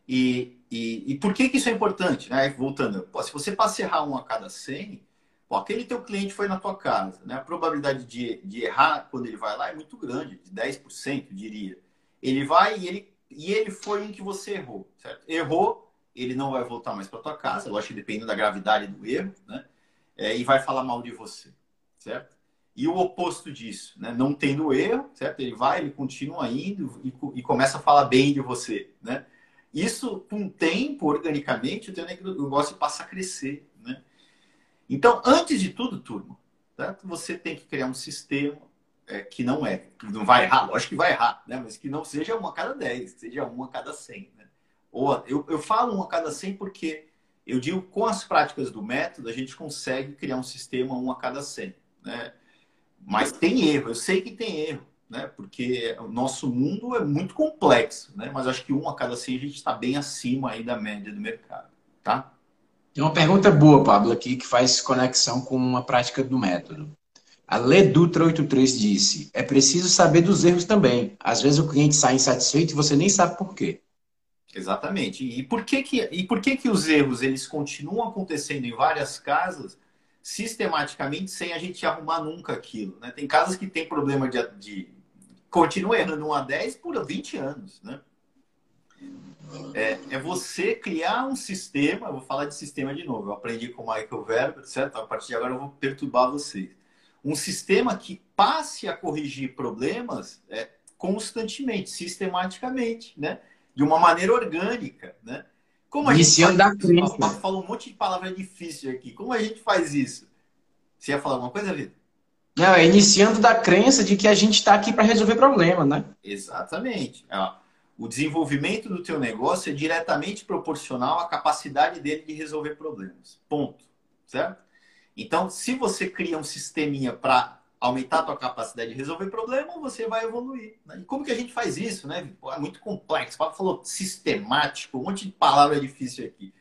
E, e, e por que, que isso é importante? Né? Voltando, pô, se você passa a errar um a cada 100, pô, aquele teu cliente foi na tua casa, né? A probabilidade de, de errar quando ele vai lá é muito grande, de 10%, diria. Ele vai e ele, e ele foi em que você errou, certo? Errou, ele não vai voltar mais para tua casa, lógico que depende da gravidade do erro, né? É, e vai falar mal de você. certo? E o oposto disso, né? não tendo erro, certo? Ele vai, ele continua indo e, e começa a falar bem de você, né? Isso, com o tempo, organicamente, o teu negócio passa a crescer, né? Então, antes de tudo, turma, certo? você tem que criar um sistema é, que não é, que não vai errar, lógico que vai errar, né? Mas que não seja uma a cada 10, seja uma a cada 100, né? Ou, eu, eu falo uma a cada 100 porque eu digo com as práticas do método, a gente consegue criar um sistema um a cada 100, né? Mas tem erro, eu sei que tem erro, né? Porque o nosso mundo é muito complexo, né? Mas acho que um a cada 100 a gente está bem acima aí da média do mercado, tá? Tem uma pergunta boa, Pablo, aqui, que faz conexão com uma prática do método. A Lê Dutra 83 disse: é preciso saber dos erros também. Às vezes o cliente sai insatisfeito e você nem sabe por quê. Exatamente. E por que que, e por que, que os erros eles continuam acontecendo em várias casas sistematicamente sem a gente arrumar nunca aquilo? Né? Tem casas que tem problema de, de continua errando 1 a 10 por 20 anos. Né? É, é, você criar um sistema, eu vou falar de sistema de novo, eu aprendi com o Michael Verber, certo? A partir de agora eu vou perturbar vocês um sistema que passe a corrigir problemas é, constantemente, sistematicamente, né? De uma maneira orgânica, né? Como a Iniciando gente faz da crença. Falou um monte de palavra difícil aqui. Como a gente faz isso? Você ia falar alguma coisa, Vitor? Não, é iniciando da crença de que a gente está aqui para resolver problema, né? Exatamente. O desenvolvimento do teu negócio é diretamente proporcional à capacidade dele de resolver problemas. Ponto. Certo? Então, se você cria um sisteminha para aumentar a tua capacidade de resolver problema, você vai evoluir. Né? E como que a gente faz isso, né? É muito complexo. O Paulo falou sistemático, um monte de palavra difícil aqui.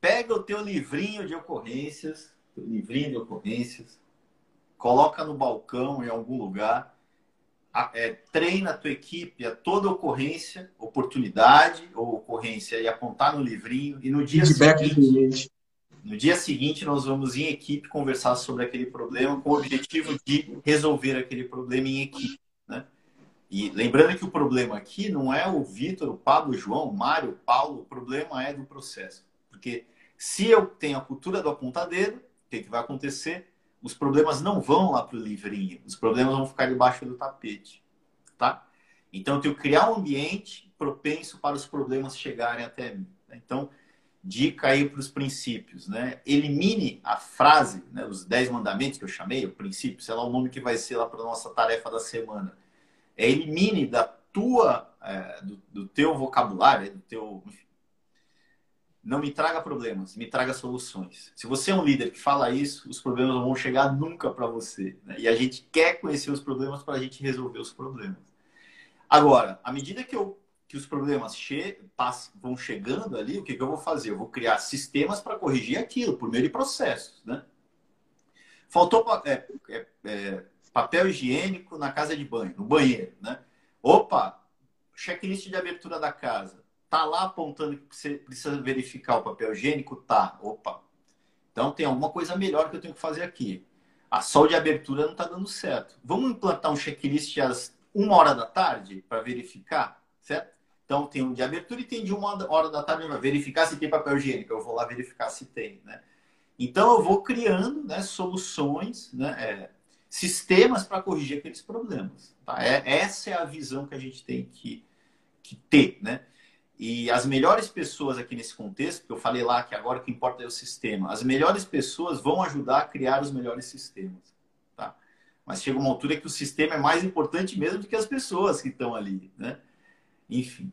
Pega o teu livrinho de ocorrências, teu livrinho de ocorrências, coloca no balcão em algum lugar, é, treina a tua equipe a toda ocorrência, oportunidade ou ocorrência e apontar no livrinho e no dia Feedback seguinte no dia seguinte, nós vamos em equipe conversar sobre aquele problema com o objetivo de resolver aquele problema em equipe. Né? E lembrando que o problema aqui não é o Vitor, o Pablo, o João, o Mário, o Paulo, o problema é do processo. Porque se eu tenho a cultura do apontadeiro, o que, que vai acontecer? Os problemas não vão lá para o livrinho, os problemas vão ficar debaixo do tapete. Tá? Então, eu tenho que criar um ambiente propenso para os problemas chegarem até mim. Né? Então, dica aí para os princípios, né? Elimine a frase, né, os 10 mandamentos que eu chamei, o princípio, sei lá o nome que vai ser lá para nossa tarefa da semana. É, elimine da tua, é, do, do, teu vocabulário, do teu, enfim, não me traga problemas, me traga soluções. Se você é um líder que fala isso, os problemas não vão chegar nunca para você. Né? E a gente quer conhecer os problemas para a gente resolver os problemas. Agora, à medida que eu que os problemas che vão chegando ali, o que, que eu vou fazer? Eu vou criar sistemas para corrigir aquilo, por meio de processos. Né? Faltou é, é, é, papel higiênico na casa de banho, no banheiro. Né? Opa, checklist de abertura da casa. Tá lá apontando que você precisa verificar o papel higiênico? Tá. Opa. Então tem alguma coisa melhor que eu tenho que fazer aqui. A sol de abertura não está dando certo. Vamos implantar um checklist às uma hora da tarde para verificar, certo? Então, tem um de abertura e tem de uma hora da tarde para verificar se tem papel higiênico. Eu vou lá verificar se tem, né? Então, eu vou criando né, soluções, né, é, sistemas para corrigir aqueles problemas. Tá? É, essa é a visão que a gente tem que, que ter, né? E as melhores pessoas aqui nesse contexto, que eu falei lá que agora o que importa é o sistema, as melhores pessoas vão ajudar a criar os melhores sistemas. Tá? Mas chega uma altura que o sistema é mais importante mesmo do que as pessoas que estão ali. Né? Enfim.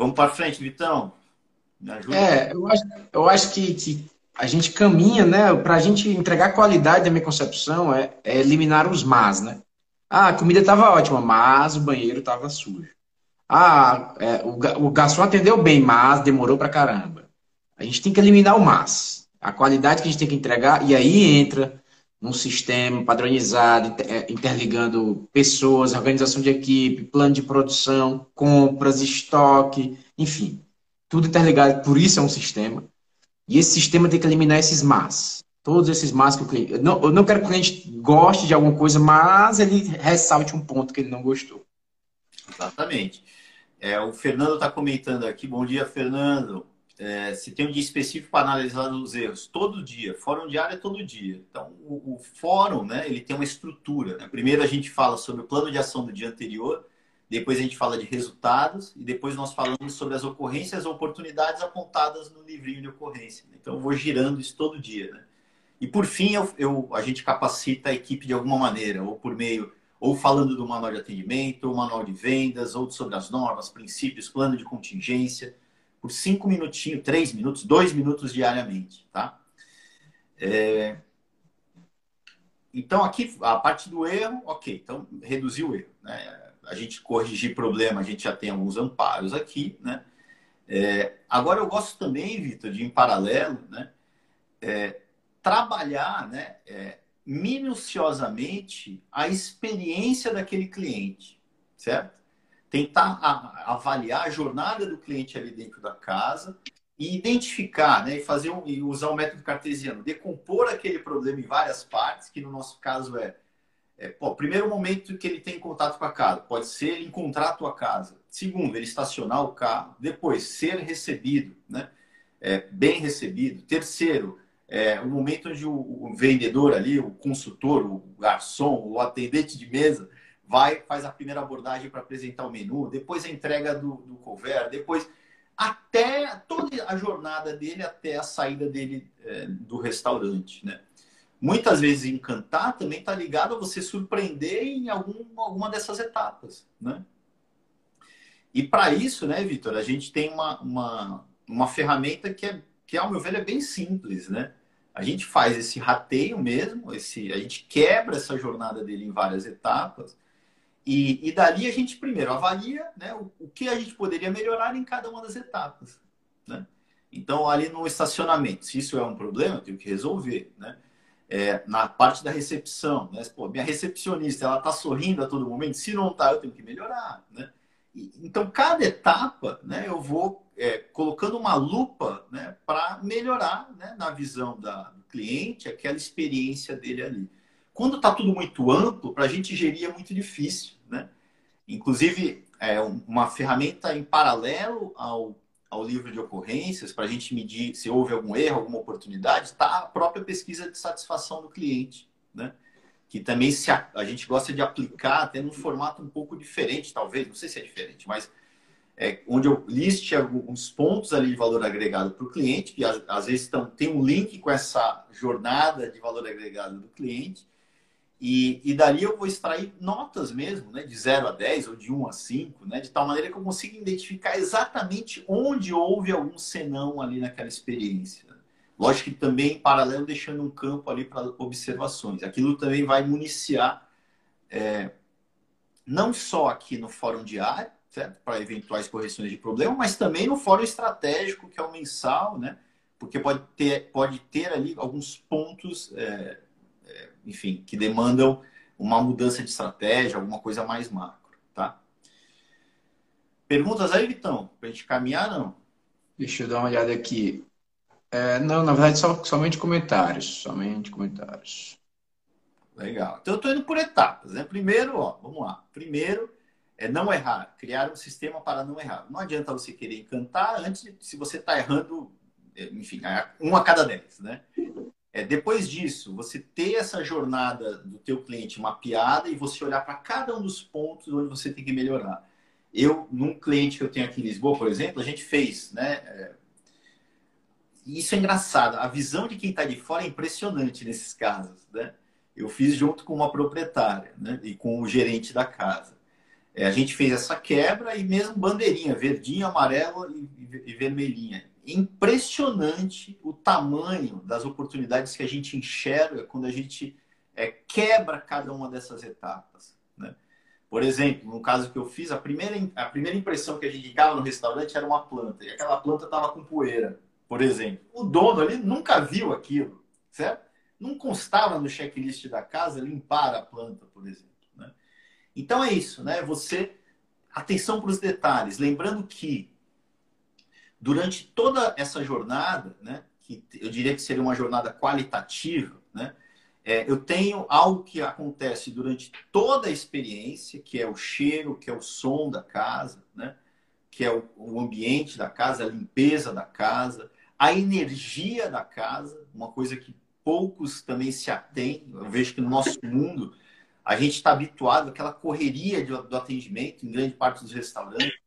Vamos para frente, Vitão. Me ajuda. É, eu acho, eu acho que, que a gente caminha, né? Para a gente entregar qualidade da minha concepção é, é eliminar os mas, né? Ah, a comida estava ótima, mas o banheiro estava sujo. Ah, é, o, o garçom atendeu bem, mas demorou para caramba. A gente tem que eliminar o mas. A qualidade que a gente tem que entregar, e aí entra num sistema padronizado, é, interligando pessoas, organização de equipe, plano de produção, compras, estoque, enfim, tudo interligado. Por isso é um sistema. E esse sistema tem que eliminar esses mas. Todos esses mas que o cliente. Eu não, eu não quero que o cliente goste de alguma coisa, mas ele ressalte um ponto que ele não gostou. Exatamente. É, o Fernando está comentando aqui. Bom dia, Fernando. É, se tem um dia específico para analisar os erros, todo dia. Fórum diário é todo dia. Então, o, o fórum, né, ele tem uma estrutura. Né? Primeiro a gente fala sobre o plano de ação do dia anterior, depois a gente fala de resultados e depois nós falamos sobre as ocorrências e oportunidades apontadas no livrinho de ocorrência. Então, eu vou girando isso todo dia. Né? E por fim, eu, eu, a gente capacita a equipe de alguma maneira, ou por meio, ou falando do manual de atendimento, ou manual de vendas, ou sobre as normas, princípios, plano de contingência por cinco minutinhos, três minutos, dois minutos diariamente, tá? É... Então, aqui, a parte do erro, ok, então reduzir o erro. Né? A gente corrigir problema, a gente já tem alguns amparos aqui, né? É... Agora, eu gosto também, Vitor, de em paralelo, né? É... Trabalhar, né? É, minuciosamente a experiência daquele cliente, certo? Tentar avaliar a jornada do cliente ali dentro da casa e identificar, né, e fazer um, e usar o método cartesiano, decompor aquele problema em várias partes, que no nosso caso é, é pô, primeiro momento que ele tem contato com a casa, pode ser ele encontrar a tua casa. Segundo, ele estacionar o carro. Depois, ser recebido, né, é, bem recebido. Terceiro, é, o momento onde o, o vendedor ali, o consultor, o garçom, o atendente de mesa vai, faz a primeira abordagem para apresentar o menu, depois a entrega do, do cover, depois até toda a jornada dele até a saída dele é, do restaurante, né? Muitas vezes encantar também está ligado a você surpreender em algum, alguma dessas etapas, né? E para isso, né, Vitor, a gente tem uma, uma, uma ferramenta que, é, que, ao meu ver, é bem simples, né? A gente faz esse rateio mesmo, esse, a gente quebra essa jornada dele em várias etapas e, e dali a gente primeiro avalia né, o, o, que a gente poderia melhorar em cada uma das etapas. Né? Então, ali no estacionamento, se isso é um problema, eu tenho que resolver. Né? É, na parte da recepção, né? Pô, minha recepcionista, ela está sorrindo a todo momento? Se não está, eu tenho que melhorar. Né? E, então, cada etapa, né, eu vou é, colocando uma lupa né, para melhorar né, na visão da, do cliente aquela experiência dele ali. Quando está tudo muito amplo, para a gente gerir é muito difícil. Né? Inclusive, é uma ferramenta em paralelo ao, ao livro de ocorrências, para a gente medir se houve algum erro, alguma oportunidade, está a própria pesquisa de satisfação do cliente. Né? que também se a, a, gente gosta de aplicar até num formato um pouco diferente, talvez, não sei se é diferente, mas é, onde eu liste alguns pontos ali de valor agregado para o cliente, que às, vezes estão, tem um link com essa jornada de valor agregado do cliente, e, e dali eu vou extrair notas mesmo, né, de 0 a 10 ou de 1 a 5, né, de tal maneira que eu consiga identificar exatamente onde houve algum senão ali naquela experiência. Lógico que também, em paralelo, deixando um campo ali para observações. Aquilo também vai municiar, é, não só aqui no fórum diário, para eventuais correções de problema, mas também no fórum estratégico, que é o mensal, né? porque pode ter, pode ter ali alguns pontos. É, enfim, que demandam uma mudança de estratégia, alguma coisa mais macro, tá? Perguntas aí, Vitão? Para a gente caminhar, não? Deixa eu dar uma olhada aqui. É, não, na verdade, só, somente comentários. Somente comentários. Legal. Então, eu estou indo por etapas. Né? Primeiro, ó, vamos lá. Primeiro, é não errar. Criar um sistema para não errar. Não adianta você querer encantar antes, se você está errando, é, enfim, um a cada dez, né? É, depois disso, você ter essa jornada do teu cliente mapeada e você olhar para cada um dos pontos onde você tem que melhorar. Eu, num cliente que eu tenho aqui em Lisboa, por exemplo, a gente fez, né? É... Isso é engraçado. A visão de quem está de fora é impressionante nesses casos, né? Eu fiz junto com uma proprietária né? e com o gerente da casa. É, a gente fez essa quebra e mesmo bandeirinha, verdinha, amarela e, e vermelhinha impressionante o tamanho das oportunidades que a gente enxerga quando a gente é, quebra cada uma dessas etapas. Né? Por exemplo, no caso que eu fiz, a primeira, a primeira impressão que a gente ficava no restaurante era uma planta, e aquela planta estava com poeira, por exemplo. O dono ali nunca viu aquilo, certo? Não constava no checklist da casa limpar a planta, por exemplo. Né? Então é isso, né? Você atenção para os detalhes, lembrando que durante toda essa jornada, né, que eu diria que seria uma jornada qualitativa, né, é, eu tenho algo que acontece durante toda a experiência, que é o cheiro, que é o som da casa, né, que é o ambiente da casa, a limpeza da casa, a energia da casa, uma coisa que poucos também se atêm. Eu vejo que no nosso mundo a gente está habituado àquela correria do atendimento em grande parte dos restaurantes,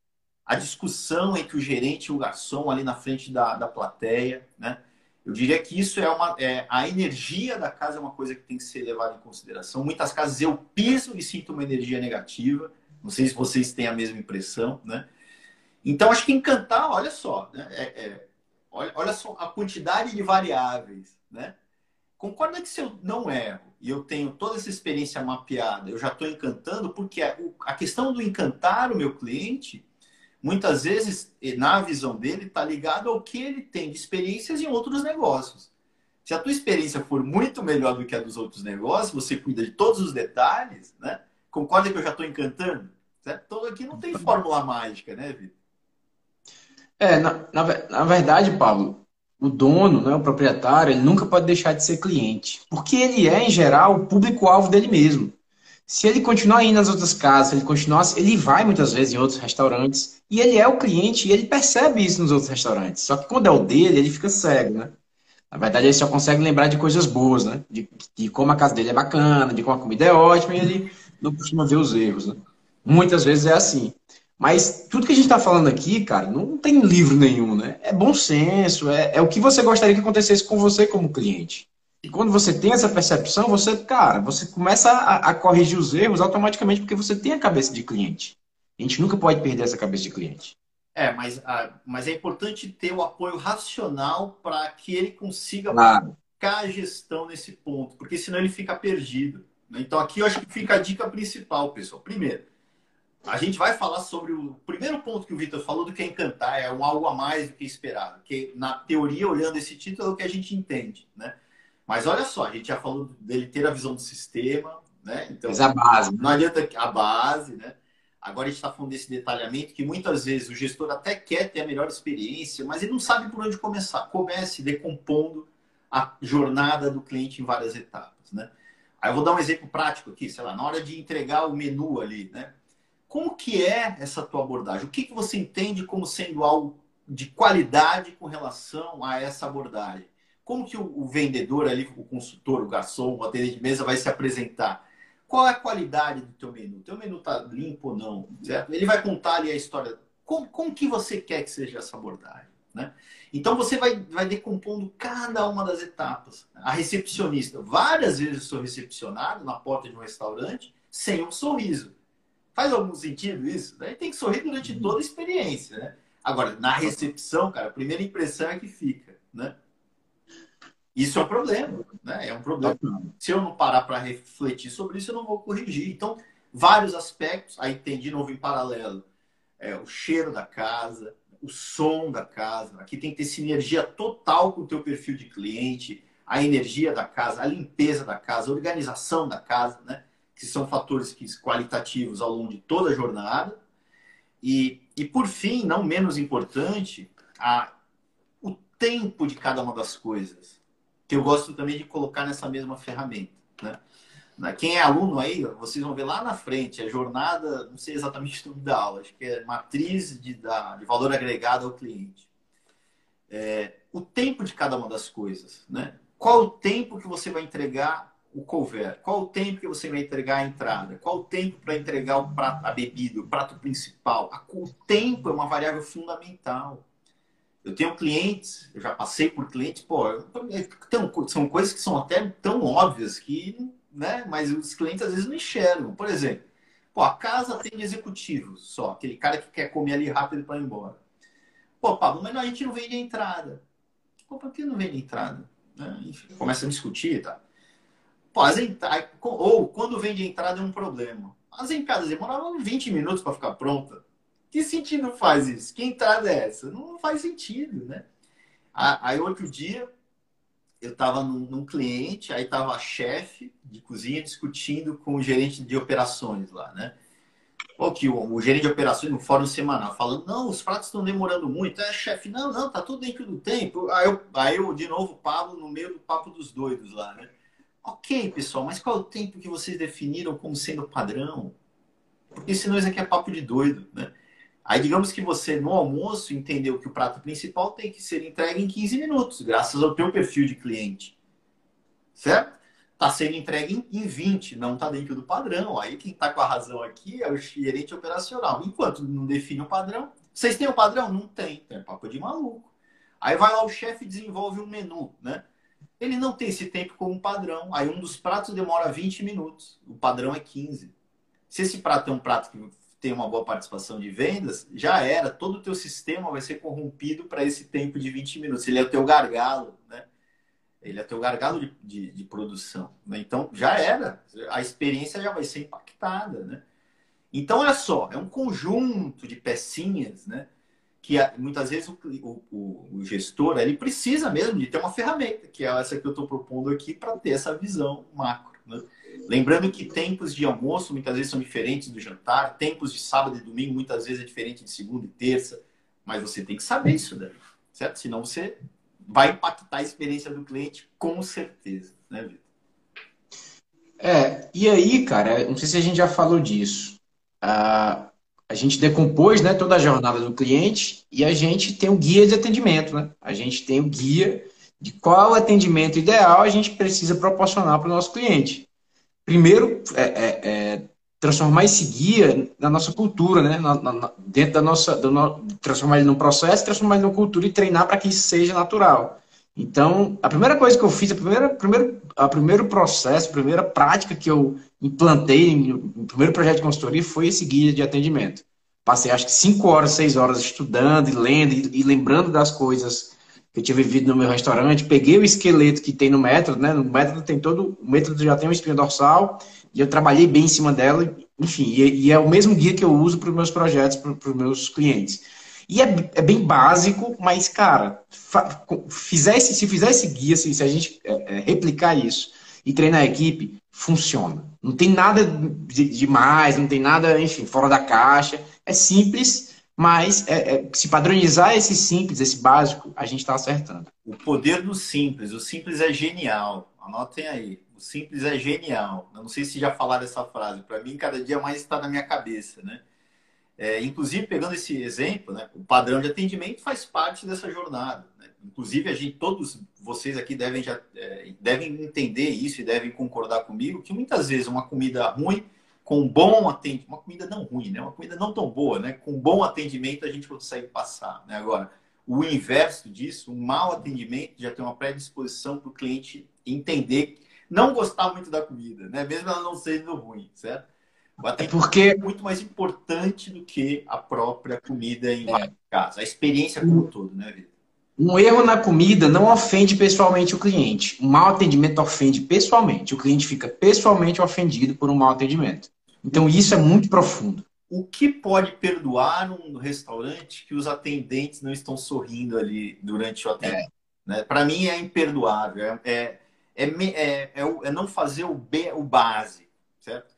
a discussão entre o gerente e o garçom ali na frente da, da plateia, né? Eu diria que isso é uma. É, a energia da casa é uma coisa que tem que ser levada em consideração. Muitas casas eu piso e sinto uma energia negativa. Não sei se vocês têm a mesma impressão, né? Então, acho que encantar, olha só, né? é, é, olha, olha só a quantidade de variáveis, né? Concorda que se eu não erro e eu tenho toda essa experiência mapeada, eu já estou encantando, porque a, a questão do encantar o meu cliente muitas vezes, na visão dele, está ligado ao que ele tem de experiências em outros negócios. Se a tua experiência for muito melhor do que a dos outros negócios, você cuida de todos os detalhes, né? Concorda que eu já estou encantando? Certo? Então aqui não tem fórmula mágica, né, Vitor? É, na, na, na, verdade, Paulo, o dono, né, o proprietário, ele nunca pode deixar de ser cliente. Porque ele é, em geral, o público-alvo dele mesmo. Se ele continuar indo nas outras casas, ele continuar, ele vai muitas vezes em outros restaurantes e ele é o cliente e ele percebe isso nos outros restaurantes. Só que quando é o dele, ele fica cego, né? Na verdade, ele só consegue lembrar de coisas boas, né? De, de como a casa dele é bacana, de como a comida é ótima e ele não costuma ver os erros, né? Muitas vezes é assim. Mas tudo que a gente está falando aqui, cara, não tem livro nenhum, né? É bom senso, é, é o que você gostaria que acontecesse com você como cliente. E quando você tem essa percepção, você, cara, você começa a, a, corrigir os erros automaticamente porque você tem a cabeça de cliente. A gente nunca pode perder essa cabeça de cliente. É, mas, ah, mas é importante ter o apoio racional para que ele consiga claro. a gestão nesse ponto, porque senão ele fica perdido. Né? Então aqui eu acho que fica a dica principal, pessoal. Primeiro, a gente vai falar sobre o primeiro ponto que o Vitor falou do que é encantar, é um algo a mais do que esperado, que na teoria, olhando esse título, é o que a gente entende, né? Mas olha só, a gente já falou dele ter a visão do sistema, né? Então, Mas a base. Não adianta a base, né? Agora a gente está falando desse detalhamento que muitas vezes o gestor até quer ter a melhor experiência, mas ele não sabe por onde começar. Comece decompondo a jornada do cliente em várias etapas, né? Aí eu vou dar um exemplo prático aqui, sei lá, na hora de entregar o menu ali, né? Como que é essa tua abordagem? O que, que você entende como sendo algo de qualidade com relação a essa abordagem? Como que o, vendedor ali, o consultor, o garçom, o atendente de mesa vai se apresentar? Qual é a qualidade do teu menu? Teu menu tá limpo ou não? Certo? Ele vai contar ali a história. Como, como que você quer que seja essa abordagem? Né? Então você vai, vai decompondo cada uma das etapas. A recepcionista, várias vezes eu sou recepcionado na porta de um restaurante sem um sorriso. Faz algum sentido isso? Daí tem que sorrir durante toda a experiência, né? Agora, na recepção, cara, a primeira impressão é que fica, né? Isso é um problema, né? É um problema. Se eu não parar para refletir sobre isso, eu não vou corrigir. Então, vários aspectos, aí tem de novo em paralelo, é, o cheiro da casa, o som da casa. Aqui tem que ter sinergia total com o teu perfil de cliente, a energia da casa, a limpeza da casa, a organização da casa, né? Que são fatores que, qualitativos ao longo de toda a jornada. E, e por fim, não menos importante, a, o tempo de cada uma das coisas que eu gosto também de colocar nessa mesma ferramenta. Né? Quem é aluno aí, vocês vão ver lá na frente, a jornada, não sei exatamente o nome da aula, acho que é matriz de, da, de valor agregado ao cliente. É, o tempo de cada uma das coisas. Né? Qual o tempo que você vai entregar o couvert? Qual o tempo que você vai entregar a entrada? Qual o tempo para entregar o prato, a bebida, o prato principal? O tempo é uma variável fundamental. Eu tenho clientes, eu já passei por clientes, pô, são coisas que são até tão óbvias que, né, mas os clientes às vezes não enxergam. Por exemplo, pô, a casa tem executivo só, aquele cara que quer comer ali rápido para ir embora. Pô, Pablo, mas a gente não vende a entrada. Pô, por que não vende a entrada? Né? Enfim, começa a discutir, tá? Entradas, ou quando vende a entrada é um problema. As entradas demoravam 20 minutos para ficar pronta. Que sentido faz isso? Que entrada é essa? Não faz sentido, né? Aí outro dia eu estava num, num, cliente, aí estava a chefe de cozinha discutindo com o gerente de operações lá, né? Pô, que o, o, gerente de operações no fórum semanal falando, não, os pratos estão demorando muito. É, chefe, não, não, tá tudo dentro do tempo. Aí eu, aí eu, de novo, Pablo, no meio do papo dos doidos lá, né? Ok, pessoal, mas qual é o tempo que vocês definiram como sendo padrão? Porque senão isso aqui é papo de doido, né? Aí, digamos que você, no almoço, entendeu que o prato principal tem que ser entregue em 15 minutos, graças ao teu perfil de cliente. Certo? Está sendo entregue em 20, não está dentro do padrão. Aí quem está com a razão aqui é o gerente operacional. Enquanto não define o padrão, vocês têm o padrão? Não tem. Tem é papo de maluco. Aí vai lá o chefe e desenvolve um menu, né? Ele não tem esse tempo como padrão. Aí um dos pratos demora 20 minutos. O padrão é 15. Se esse prato é um prato que tem uma boa participação de vendas, já era. Todo o teu sistema vai ser corrompido para esse tempo de 20 minutos. Ele é o teu gargalo, né? Ele é teu gargalo de, de, de produção. Né? Então, já era. A experiência já vai ser impactada, né? Então, olha só, é um conjunto de pecinhas, né? Que muitas vezes o, o, o gestor ele precisa mesmo de ter uma ferramenta, que é essa que eu estou propondo aqui, para ter essa visão macro. Né? Lembrando que tempos de almoço muitas vezes são diferentes do jantar, tempos de sábado e domingo muitas vezes é diferente de segunda e terça, mas você tem que saber isso daí, certo? Senão você vai impactar a experiência do cliente com certeza, né, Vitor? É, e aí, cara, não sei se a gente já falou disso. a a gente decompôs né, toda a jornada do cliente e a gente tem o guia de atendimento, né? A gente tem o guia de qual atendimento ideal a gente precisa proporcionar para o nosso cliente primeiro, é, é, é, transformar esse guia na nossa cultura, né? Na, na, dentro da nossa. No, transformar ele num processo, transformar ele numa cultura e treinar para que isso seja natural. Então, a primeira coisa que eu fiz, a primeira, primeiro, a primeiro processo, a primeira prática que eu implantei no primeiro projeto de consultoria foi esse guia de atendimento. Passei acho que cinco horas, seis horas estudando e lendo e, e lembrando das coisas que eu tinha vivido no meu restaurante, peguei o esqueleto que tem no método, né? No método tem todo, o método já tem uma espinha dorsal, e eu trabalhei bem em cima dela, enfim, e, e é o mesmo guia que eu uso para os meus projetos, para os meus clientes. E é, é, bem básico, mas, cara, fizer esse, se fizer esse guia, se, se a gente é, é, replicar isso e treinar a equipe, funciona. Não tem nada demais, de não tem nada, enfim, fora da caixa. É simples, mas é, é, se padronizar esse simples, esse básico, a gente está acertando. O poder do simples. O simples é genial. Anotem aí. O simples é genial. Eu não sei se já falaram essa frase. Para mim, cada dia mais está na minha cabeça, né? É, inclusive, pegando esse exemplo, né, o padrão de atendimento faz parte dessa jornada. Né? Inclusive, a gente, todos vocês aqui devem, já, é, devem entender isso e devem concordar comigo que muitas vezes uma comida ruim com bom atendimento, uma comida não ruim, né? Uma comida não tão boa, né? Com bom atendimento a gente consegue passar, né? Agora, o inverso disso, um mau atendimento já tem uma predisposição para o cliente entender, não gostar muito da comida, né? Mesmo ela não sendo ruim, certo? O atendimento é porque é muito mais importante do que a própria comida em é. casa, a experiência como um todo, né, Vitor? Um erro na comida não ofende pessoalmente o cliente. Um mau atendimento ofende pessoalmente. O cliente fica pessoalmente ofendido por um mau atendimento. Então isso é muito profundo. O que pode perdoar um restaurante que os atendentes não estão sorrindo ali durante o atendimento? É. Né? Para mim é imperdoável. É, é, é, é, não fazer o, B, o base, certo?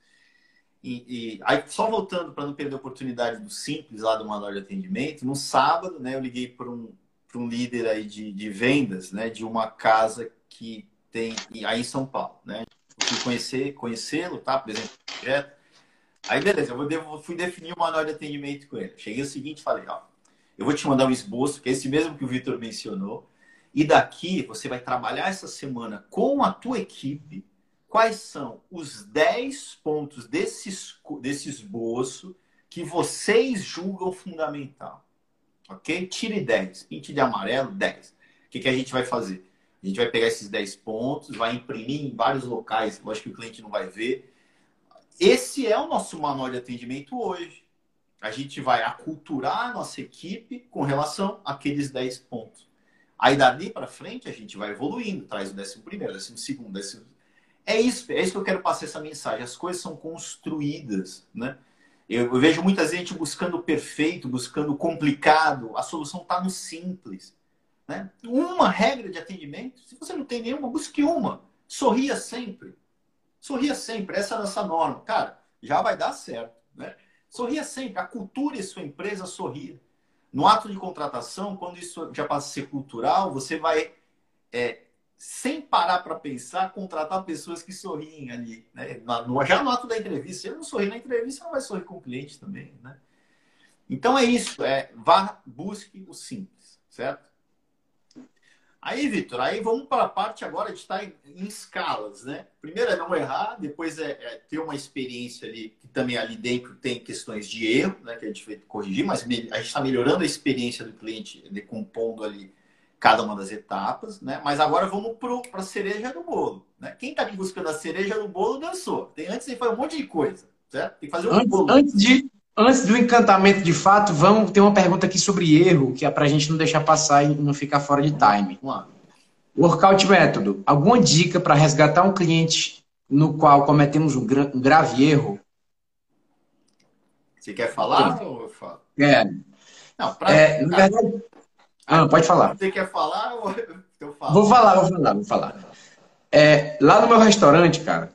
E, e, aí, só voltando para não perder a oportunidade do simples lá do manual de atendimento, no sábado, né, eu liguei para um, um líder aí de, de vendas, né, de uma casa que tem aí em São Paulo, né? Eu fui conhecer, conhecê-lo, tá? Por exemplo, projeto. Aí, beleza, eu fui definir o manual de atendimento com ele. Cheguei o seguinte, falei, ó, eu vou te mandar um esboço, que é esse mesmo que o Vitor mencionou, e daqui você vai trabalhar essa semana com a tua equipe quais são os 10 pontos desse, desse esboço que vocês julgam fundamental. Ok? Tire 10. Pinte de amarelo, 10. O que, que a gente vai fazer? A gente vai pegar esses 10 pontos, vai imprimir em vários locais, acho que o cliente não vai ver, esse é o nosso manual de atendimento hoje. A gente vai aculturar a nossa equipe com relação àqueles 10 pontos. Aí dali para frente a gente vai evoluindo, traz o décimo primeiro, décimo segundo, décimo... É isso, é isso que eu quero passar essa mensagem. As coisas são construídas, né? Eu, eu vejo muita gente buscando o perfeito, buscando o complicado. A solução está no simples. Né? Uma regra de atendimento, se você não tem nenhuma, busque uma. Sorria sempre. Sorria sempre, essa é a nossa norma. Cara, já vai dar certo. Né? Sorria sempre, aculture sua empresa sorrir. No ato de contratação, quando isso já passa a ser cultural, você vai, é, sem parar para pensar, contratar pessoas que sorriem ali. Né? Já no ato da entrevista, se ele não sorrir na entrevista, não vai sorrir com o cliente também. Né? Então é isso, é vá, busque o simples, certo? Aí, Vitor, aí vamos para a parte agora de estar em, em, escalas, né? Primeiro é não errar, depois é, é, ter uma experiência ali, que também ali dentro tem questões de erro, né? Que a gente vai corrigir, mas a gente está melhorando a experiência do cliente, decompondo ali cada uma das etapas, né? Mas agora vamos para a cereja do bolo, né? Quem está aqui buscando a cereja do bolo dançou. Tem, antes fazer um monte de coisa, certo? Tem que fazer um antes, bolo. Antes de, Antes do encantamento de fato, vamos ter uma pergunta aqui sobre erro, que é para a gente não deixar passar e não ficar fora de time. Workout método. Alguma dica para resgatar um cliente no qual cometemos um, gra um grave erro? Você quer falar ou eu falo? É. Não, pra... é na verdade... Ah, pode falar. Você quer falar ou eu falo? Vou falar, vou falar, vou falar. É, lá no meu restaurante, cara,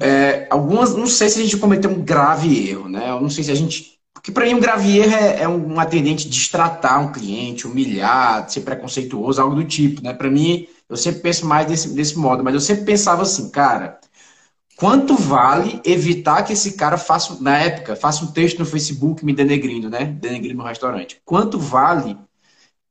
é, algumas, não sei se a gente cometeu um grave erro, né? Eu não sei se a gente. Porque para mim um grave erro é, é um atendente destratar um cliente, humilhar, ser preconceituoso, algo do tipo, né? Para mim, eu sempre penso mais desse, desse modo, mas eu sempre pensava assim, cara, quanto vale evitar que esse cara faça, na época, faça um texto no Facebook me denegrindo, né? Denegrindo no restaurante. Quanto vale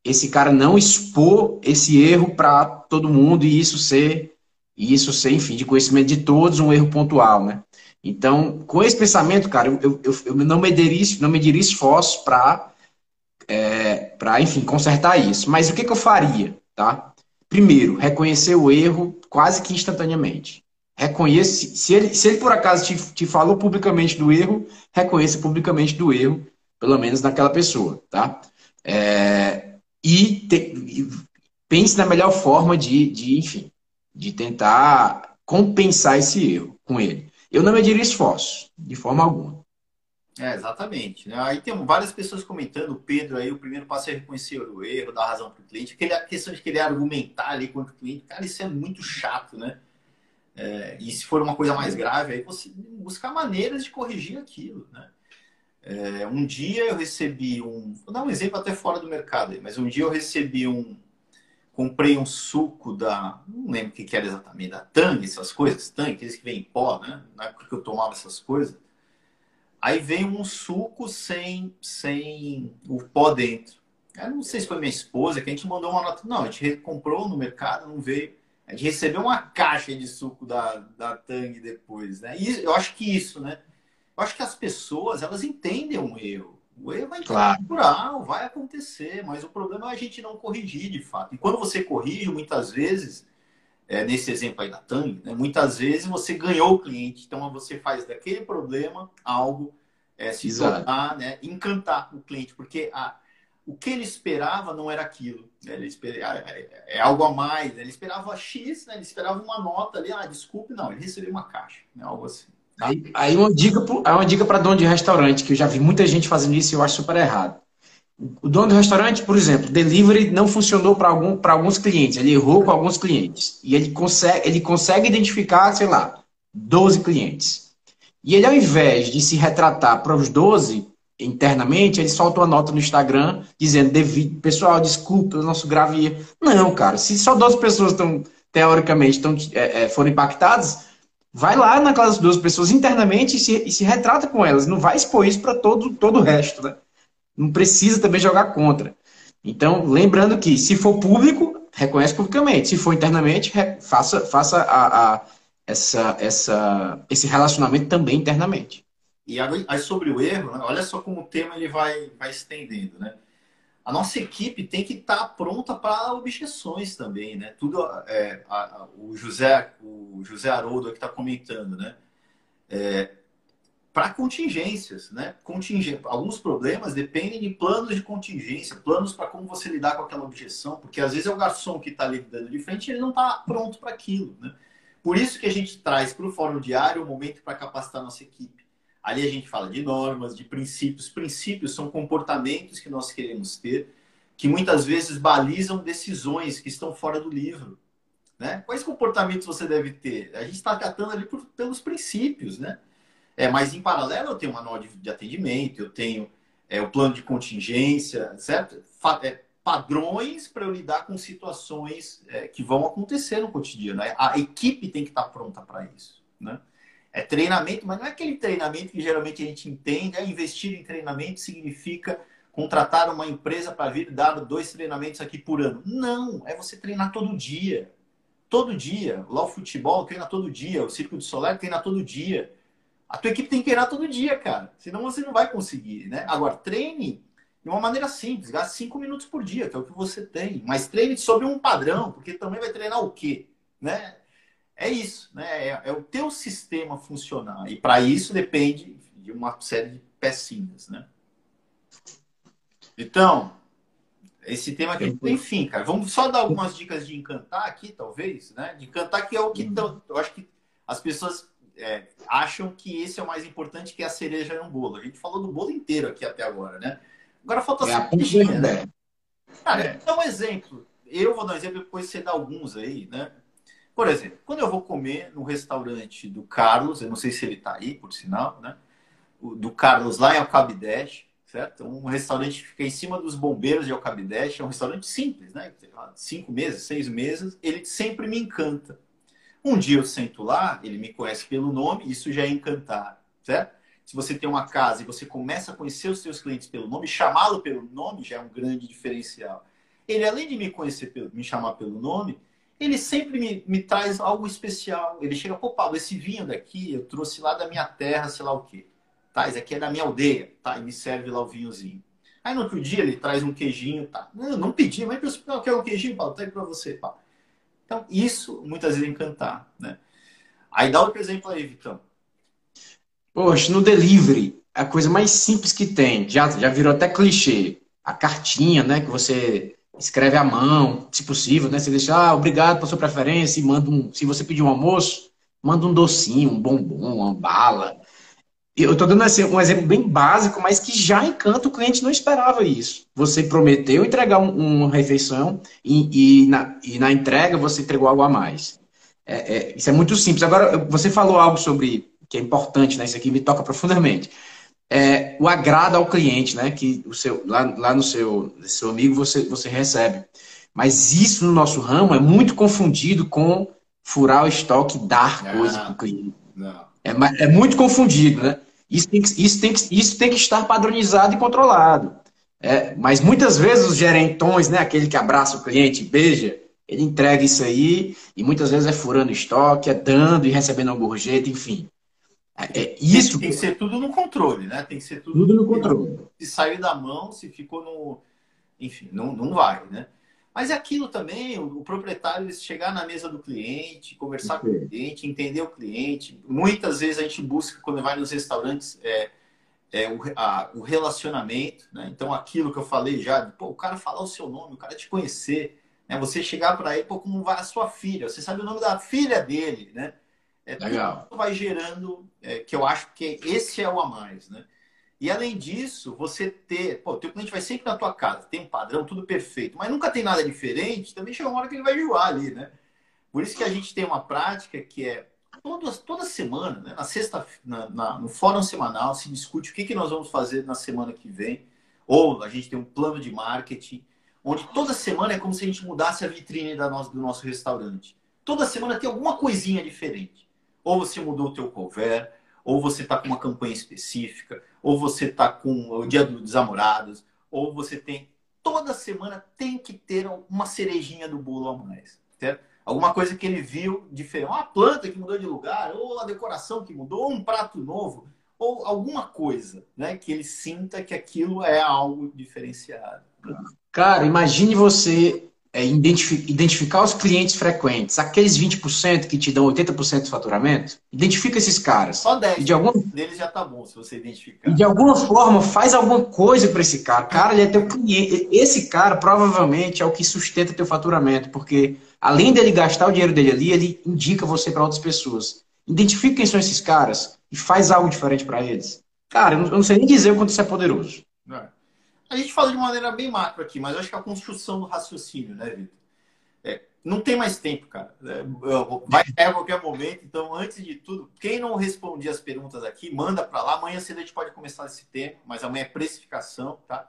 esse cara não expor esse erro para todo mundo e isso ser e isso ser, enfim, de conhecimento de todos, um erro pontual, né? Então, com esse pensamento, cara, eu, eu, eu não mediria, não mediria esforços para, é, enfim, consertar isso. Mas o que, que eu faria, tá? Primeiro, reconhecer o erro quase que instantaneamente. Reconhece, se ele, se ele por acaso te, te falou publicamente do erro, reconheça publicamente do erro, pelo menos naquela pessoa, tá? É, e, te, e pense na melhor forma de, de enfim, de tentar compensar esse erro com ele. Eu não mediria esforço, de forma alguma. É, exatamente. Né? Aí tem várias pessoas comentando, o Pedro aí, o primeiro passo é reconhecer o erro, dar razão para o cliente. Aquele, a questão de querer argumentar ali contra o cliente, cara, isso é muito chato, né? É, e se for uma coisa mais grave, aí você buscar maneiras de corrigir aquilo, né? É, um dia eu recebi um. Vou dar um exemplo até fora do mercado, mas um dia eu recebi um, comprei um suco da. Não lembro o que, era exatamente, da Tang, essas coisas, Tang, aqueles que vem em pó, né? Na época que eu tomava essas coisas. Aí veio um suco sem, sem o pó dentro. Eu não sei se foi minha esposa que a gente mandou uma nota. Não, a gente comprou no mercado, não veio. A gente recebeu uma caixa de suco da, da Tang depois, né? E eu acho que isso, né? Eu acho que as pessoas, elas entendem um erro. O erro vai claro. natural, vai acontecer, mas o problema é a gente não corrigir de fato. E quando você corrige, muitas vezes, é, nesse exemplo aí da Tang, né, muitas vezes você ganhou o cliente, então você faz daquele problema algo é, se Exato. tornar, né, encantar o cliente, porque a, o que ele esperava não era aquilo. Né, ele esperava, é, é algo a mais, né, ele esperava X, né, ele esperava uma nota ali, ah, desculpe, não, ele recebeu uma caixa, né, algo assim. Aí, aí uma dica, para dono de restaurante, que eu já vi muita gente fazendo isso e eu acho super errado. O dono do restaurante, por exemplo, delivery não funcionou para algum, alguns clientes, ele errou com alguns clientes. E ele consegue, ele consegue identificar, sei lá, 12 clientes. E ele, ao invés de se retratar para os 12 internamente, ele solta uma nota no Instagram dizendo: pessoal, desculpa nosso grave. Não, cara, se só 12 pessoas estão, teoricamente, estão, é, é, foram impactadas, vai lá naquelas duas pessoas internamente e se, e se retrata com elas. Não vai expor isso para todo, todo o resto, né? Não precisa também jogar contra. Então, lembrando que se for público, reconhece publicamente. Se for internamente, faça, faça a, a, essa, essa, esse relacionamento também internamente. E aí, sobre o erro, né? olha só como o tema ele vai, vai estendendo, né? A nossa equipe tem que estar tá pronta para objeções também, né? Tudo é, a, a, o José o José Haroldo que está comentando, né? É, para contingências, né? Contingência. Alguns problemas dependem de planos de contingência, planos para como você lidar com aquela objeção, porque às vezes é o garçom que está lidando de frente ele não está pronto para aquilo, né? Por isso que a gente traz para o fórum diário um momento para capacitar nossa equipe Ali a gente fala de normas, de princípios. Princípios são comportamentos que nós queremos ter, que muitas vezes balizam decisões que estão fora do livro. Né? Quais comportamentos você deve ter? A gente está catando ali por, pelos princípios, né? É, mas em paralelo eu tenho uma manual de, de atendimento, eu tenho é, o plano de contingência, certo? Fa é, padrões para eu lidar com situações é, que vão acontecer no cotidiano. A equipe tem que estar tá pronta para isso, né? É treinamento, mas não é aquele treinamento que geralmente a gente entende. É investir em treinamento significa contratar uma empresa para vir dar dois treinamentos aqui por ano. Não, é você treinar todo dia. Todo dia. Lá o futebol treina todo dia, o Círculo de Solar treina todo dia. A tua equipe tem que treinar todo dia, cara. Senão você não vai conseguir, né? Agora, treine de uma maneira simples, gaste cinco minutos por dia, que é o que você tem. Mas treine sobre um padrão, porque também vai treinar o quê? Né? É isso, né? É, é o teu sistema funcionar. E para isso depende de uma série de pecinhas, né? Então, esse tema aqui não tem fim, cara. Vamos só dar algumas dicas de encantar aqui, talvez, né? De encantar que é o que uhum. eu acho que as pessoas é, acham que esse é o mais importante, que é a cereja no bolo. A gente falou do bolo inteiro aqui até agora, né? Agora falta é a cerejinha, né? Cara, é. dá um exemplo. Eu vou dar um exemplo, depois você dá alguns aí, né? Por exemplo, quando eu vou comer no restaurante do Carlos, eu não sei se ele está aí, por sinal, né? Do Carlos lá em Alcabideche, certo? Um restaurante que fica em cima dos bombeiros de Alcabideche, é um restaurante simples, né? Cinco meses, seis meses, ele sempre me encanta. Um dia eu sento lá, ele me conhece pelo nome, isso já é encantar, certo? Se você tem uma casa e você começa a conhecer os seus clientes pelo nome, chamá-lo pelo nome já é um grande diferencial. Ele, além de me conhecer, me chamar pelo nome, ele sempre me, me traz algo especial. Ele chega, pô, Paulo, esse vinho daqui eu trouxe lá da minha terra, sei lá o quê. Tá, esse aqui é da minha aldeia, tá? E me serve lá o vinhozinho. Aí no outro dia ele traz um queijinho, tá? Eu não pedi, mas eu quero um queijinho, Paulo, tá aí pra você, Paulo. Então, isso muitas vezes é encantar, né? Aí dá outro exemplo aí, Vitão. Poxa, no delivery, a coisa mais simples que tem, já, já virou até clichê. A cartinha, né, que você escreve à mão, se possível, né? Você deixa, ah, obrigado pela sua preferência, e manda um. Se você pedir um almoço, manda um docinho, um bombom, uma bala. Eu estou dando assim, um exemplo bem básico, mas que já encanta o cliente, não esperava isso. Você prometeu entregar um, uma refeição e, e, na, e, na, entrega você entregou algo a mais. É, é, isso é muito simples. Agora, você falou algo sobre que é importante, né? Isso aqui me toca profundamente é, o agrado ao cliente, né? Que o seu, lá, lá no seu, seu amigo você, você recebe. Mas isso no nosso ramo é muito confundido com furar o estoque e dar não, coisa para o cliente. É, é muito confundido, né? Isso tem, que, isso, tem que, isso tem que estar padronizado e controlado. É, mas muitas vezes os gerentões, né, aquele que abraça o cliente beija, ele entrega isso aí e muitas vezes é furando estoque, é dando e recebendo uma gorjeta, enfim. É, isso tem, que ser tudo no controle, né? Tem que ser tudo, tudo no controle. Se saiu da mão, se ficou no. Enfim, não, não vai, né? Mas é aquilo também, o, o proprietário chegar na mesa do cliente, conversar com o cliente, entender o cliente. Muitas vezes a gente busca, quando vai nos restaurantes, é, é o, a, o relacionamento, né? Então, aquilo que eu falei já, pô, o cara falar o seu nome, o cara te conhecer, né? Você chegar para ele, pô, como vai a sua filha? Você sabe o nome da filha dele, né? É, Legal. Tudo vai gerando, é, que eu acho que esse é o a mais, né? E além disso, você ter, pô, teu cliente vai sempre na tua casa, tem um padrão, tudo perfeito, mas nunca tem nada diferente, também chega uma hora que ele vai enjoar ali, né? Por isso que a gente tem uma prática que é toda, toda semana, né? na sexta, na, na, no fórum semanal, se discute o que, que nós vamos fazer na semana que vem, ou a gente tem um plano de marketing, onde toda semana é como se a gente mudasse a vitrine da nosso, do nosso restaurante. Toda semana tem alguma coisinha diferente. Ou você mudou o teu cover, ou você está com uma campanha específica, ou você está com o Dia dos Namorados, ou você tem... Toda semana tem que ter uma cerejinha do bolo a mais, certo? Alguma coisa que ele viu diferente. Uma planta que mudou de lugar, ou a decoração que mudou, ou um prato novo, ou alguma coisa, né? Que ele sinta que aquilo é algo diferenciado. Cara, imagine você é, identificar os clientes frequentes, aqueles 20% que te dão 80% do faturamento, identifica esses caras. Só 10 e de alguma... deles já tá bom, se você identificar. E de alguma forma faz alguma coisa para esse cara. Cara, ele é teu cliente. Esse cara provavelmente é o que sustenta teu faturamento, porque além dele gastar o dinheiro dele ali, ele indica você para outras pessoas. Identifica quem são esses caras e faz algo diferente para eles. Cara, eu não sei nem dizer o quanto isso é poderoso. É. A gente fala de maneira bem macro aqui, mas eu acho que a construção do raciocínio, né, Vitor? É, não tem mais tempo, cara. É, vai a qualquer momento. Então, antes de tudo, quem não respondia as perguntas aqui, manda para lá. Amanhã cedo a gente pode começar esse tema, mas amanhã é precificação, tá?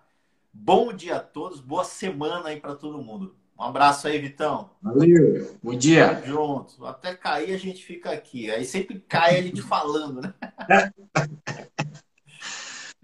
Bom dia a todos, boa semana aí para todo mundo. Um abraço aí, Vitão. Valeu. Bom dia. Junto. Até cair a gente fica aqui. Aí sempre cai a gente falando, né?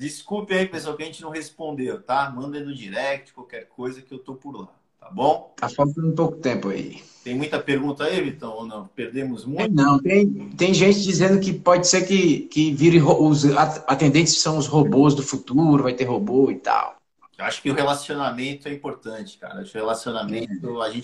Desculpe aí, pessoal, que a gente não respondeu, tá? Manda no direct, qualquer coisa que eu tô por lá, tá bom? Tá faltando pouco tempo aí. Tem muita pergunta aí, Vitão, ou não? Perdemos muito? Não, tem, tem gente dizendo que pode ser que, que vire os atendentes são os robôs do futuro, vai ter robô e tal. Eu acho que o relacionamento é importante, cara. Acho que o relacionamento, a gente